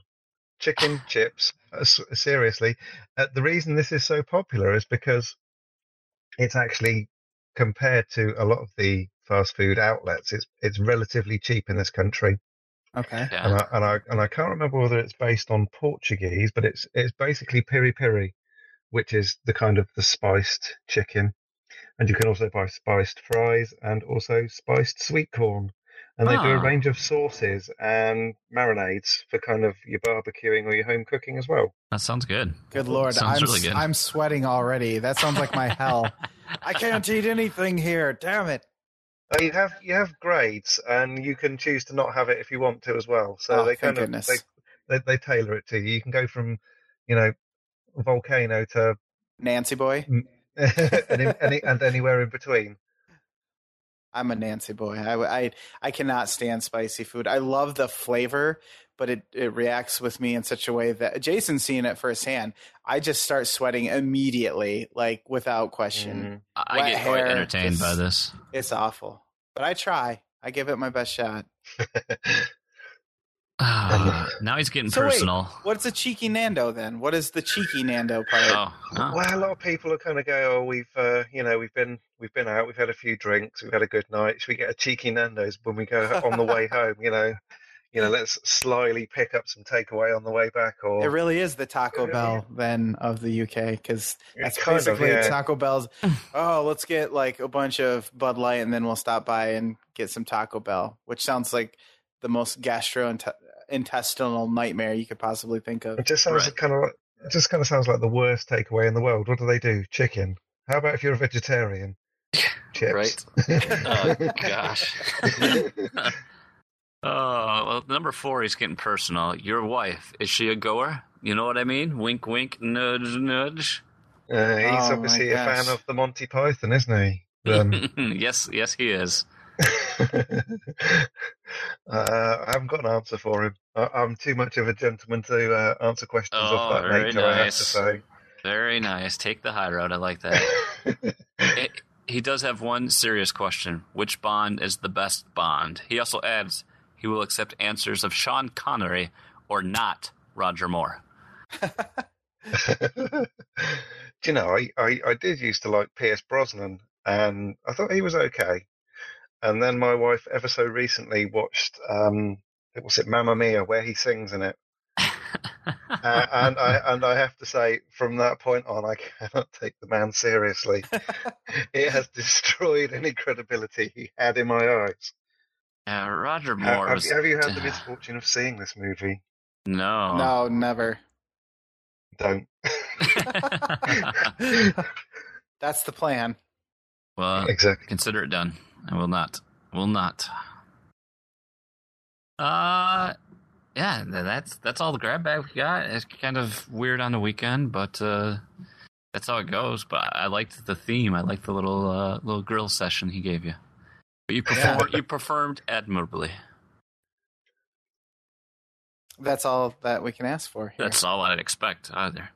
chicken <sighs> chips. Uh, seriously, uh, the reason this is so popular is because it's actually compared to a lot of the fast food outlets. It's it's relatively cheap in this country. Okay. And I, and I and I can't remember whether it's based on Portuguese, but it's it's basically piri piri, which is the kind of the spiced chicken, and you can also buy spiced fries and also spiced sweet corn, and they do a Ah. range of sauces and marinades for kind of your barbecuing or your home cooking as well. That sounds good. Good lord, Sounds I'm really good. I'm sweating already. That sounds like my hell. <laughs> I can't eat anything here. Damn it. Uh, You have you have grades, and you can choose to not have it if you want to as well. So Oh, they kind of they, they they tailor it to you. You can go from, you know, volcano to Nancy boy. <laughs> and, in, and anywhere in between. I'm a Nancy boy. I, I I cannot stand spicy food. I love the flavor, but it, it reacts with me in such a way that Jason's seeing it firsthand. I just start sweating immediately, like without question. Mm-hmm. I get quite entertained by this. It's awful, but I try. I give it my best shot. <laughs> Ah, now he's getting So wait, personal. what's a cheeky Nando then? What is the cheeky Nando part? Oh, oh. Well, a lot of people are kind of go, oh, we've, uh, you know, we've been, we've been out, we've had a few drinks, we've had a good night. Should we get a cheeky Nando's when we go on the way <laughs> home? You know, you know, let's slyly pick up some takeaway on the way back, or It really is the Taco Bell then of the UK because that's kind of, basically yeah. Taco Bell's. <laughs> Oh, let's get like a bunch of Bud Light and then we'll stop by and get some Taco Bell, which sounds like the most gastrointestinal nightmare you could possibly think of. it just sounds kind of, like, it just kind of sounds like the worst takeaway in the world. What do they do? Chicken. How about if you're a vegetarian? <laughs> Chips. <laughs> Oh gosh. oh <laughs> well, number four. is getting personal. Your wife is she a goer? You know what I mean? Wink, wink, nudge, nudge. Uh, he's Oh, obviously a fan of the Monty Python, isn't he? Um, yes, yes, he is. <laughs> uh, I haven't got an answer for him. I, I'm too much of a gentleman to uh, answer questions Oh, of that very nature. I have to nice. say. Very nice. Take the high road. I like that. <laughs> It- he does have one serious question. Which Bond is the best Bond? He also adds he will accept answers of Sean Connery or not Roger Moore. <laughs> Do you know, I, I, I did used to like Pierce Brosnan, and I thought he was okay. And then my wife, ever so recently, watched um, was it Mamma Mia, where he sings in it. uh, and I <laughs> and I have to say, from that point on, I cannot take the man seriously. <laughs> it has destroyed any credibility he had in my eyes. Uh, Roger Ha- Moore have, was. you- have you had the misfortune of seeing this movie? No. No, never. Don't. <laughs> That's the plan. Well, Exactly. consider it done. I will not. Will not. Uh, yeah, that's that's all the grab bag we got. It's kind of weird on the weekend, but uh, that's how it goes. But I liked the theme. I liked the little uh, little grill session he gave you. But you Yeah. performed you performed admirably. That's all that we can ask for. Here. That's all I'd expect either.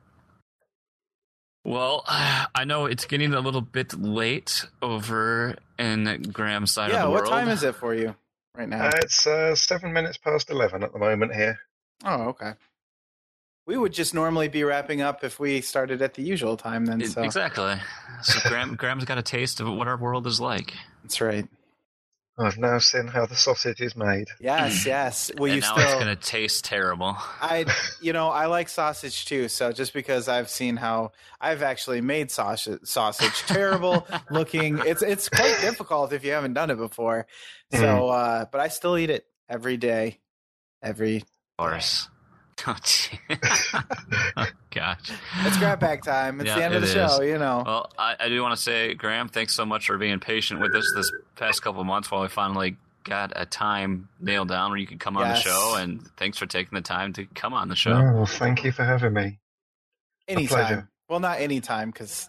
Well, <sighs> I know it's getting a little bit late over in Graham's side yeah. of the world. Yeah, What time is it for you right now? Uh, it's uh, seven minutes past eleven at the moment here. oh, okay. We would just normally be wrapping up if we started at the usual time. Then, so Exactly. So Graham, Graham's got a taste of what our world is like. that's right. I've now seen how the sausage is made. Yes, yes. Will and you now still? it's going to taste terrible. <laughs> I, you know, I like sausage too. So just because I've seen how I've actually made sausage, sausage <laughs> terrible looking, it's it's quite difficult if you haven't done it before. So, uh, but I still eat it every day, every. Of course. Oh, gee. oh, gosh. It's grab bag time. It's Yeah, the end of the it show, is. you know. Well, I, I do want to say, Graham, thanks so much for being patient with us this past couple of months while we finally got a time nailed down where you could come on the show. And thanks for taking the time to come on the show. Oh, well, thank you for having me. anytime. pleasure. Well, not anytime because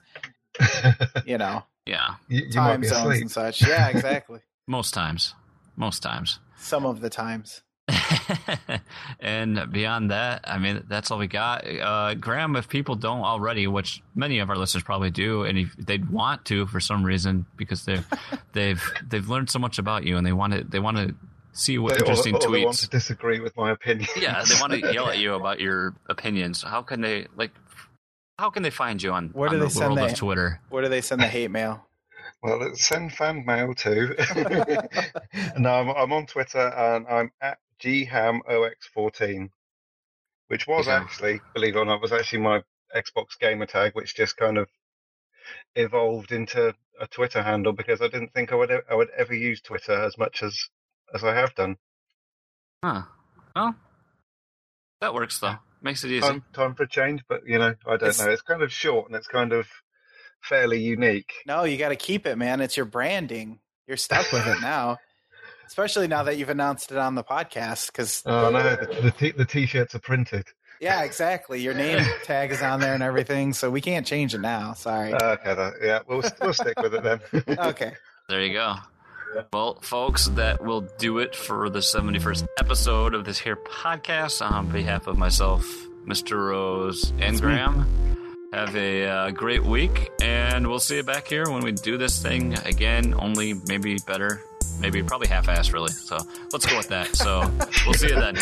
<laughs> you know, Yeah, You, you time zones asleep. and such. Yeah, <laughs> exactly. most times, most times. Some of the times. <laughs> and beyond that, I mean, that's all we got. Uh, Graham, if people don't already, which many of our listeners probably do, and if they'd want to for some reason because they've <laughs> they've they've learned so much about you, and they want to they want to see what They- or- interesting or they want tweets. to disagree with my opinion. <laughs> Yeah, they want to yell at you about your opinions. How can they like? How can they find you on, Where on do the they send world that? of Twitter? Where do they send the hate mail? Well, it's send fan mail too. no, I'm, I'm on Twitter and I'm at ghamox14, which was Yeah. actually, believe it or not, was actually my Xbox gamer tag, which just kind of evolved into a Twitter handle because I didn't think I would I would ever use Twitter as much as as I have done. Huh? Well, that works though. Makes it easy. Time, time for a change, but you know, I don't It's- know. It's kind of short and it's kind of fairly unique. No, you got to keep it, man. It's your branding. You're stuck with it <laughs> now, especially now that you've announced it on the podcast. Because Oh no, the the, t- the t-shirts are printed. yeah, exactly. Your name <laughs> tag is on there and everything, so we can't change it now. Sorry. Okay, that, yeah, we'll we'll stick with it then. <laughs> Okay. There you go. Well, folks, that will do it for the 71st episode of this here podcast. On behalf of myself, Mr. Rose, and Graham, have a uh, great week, and we'll see you back here when we do this thing again, only maybe better, maybe probably half assed, really. So let's go with that. So we'll see you then.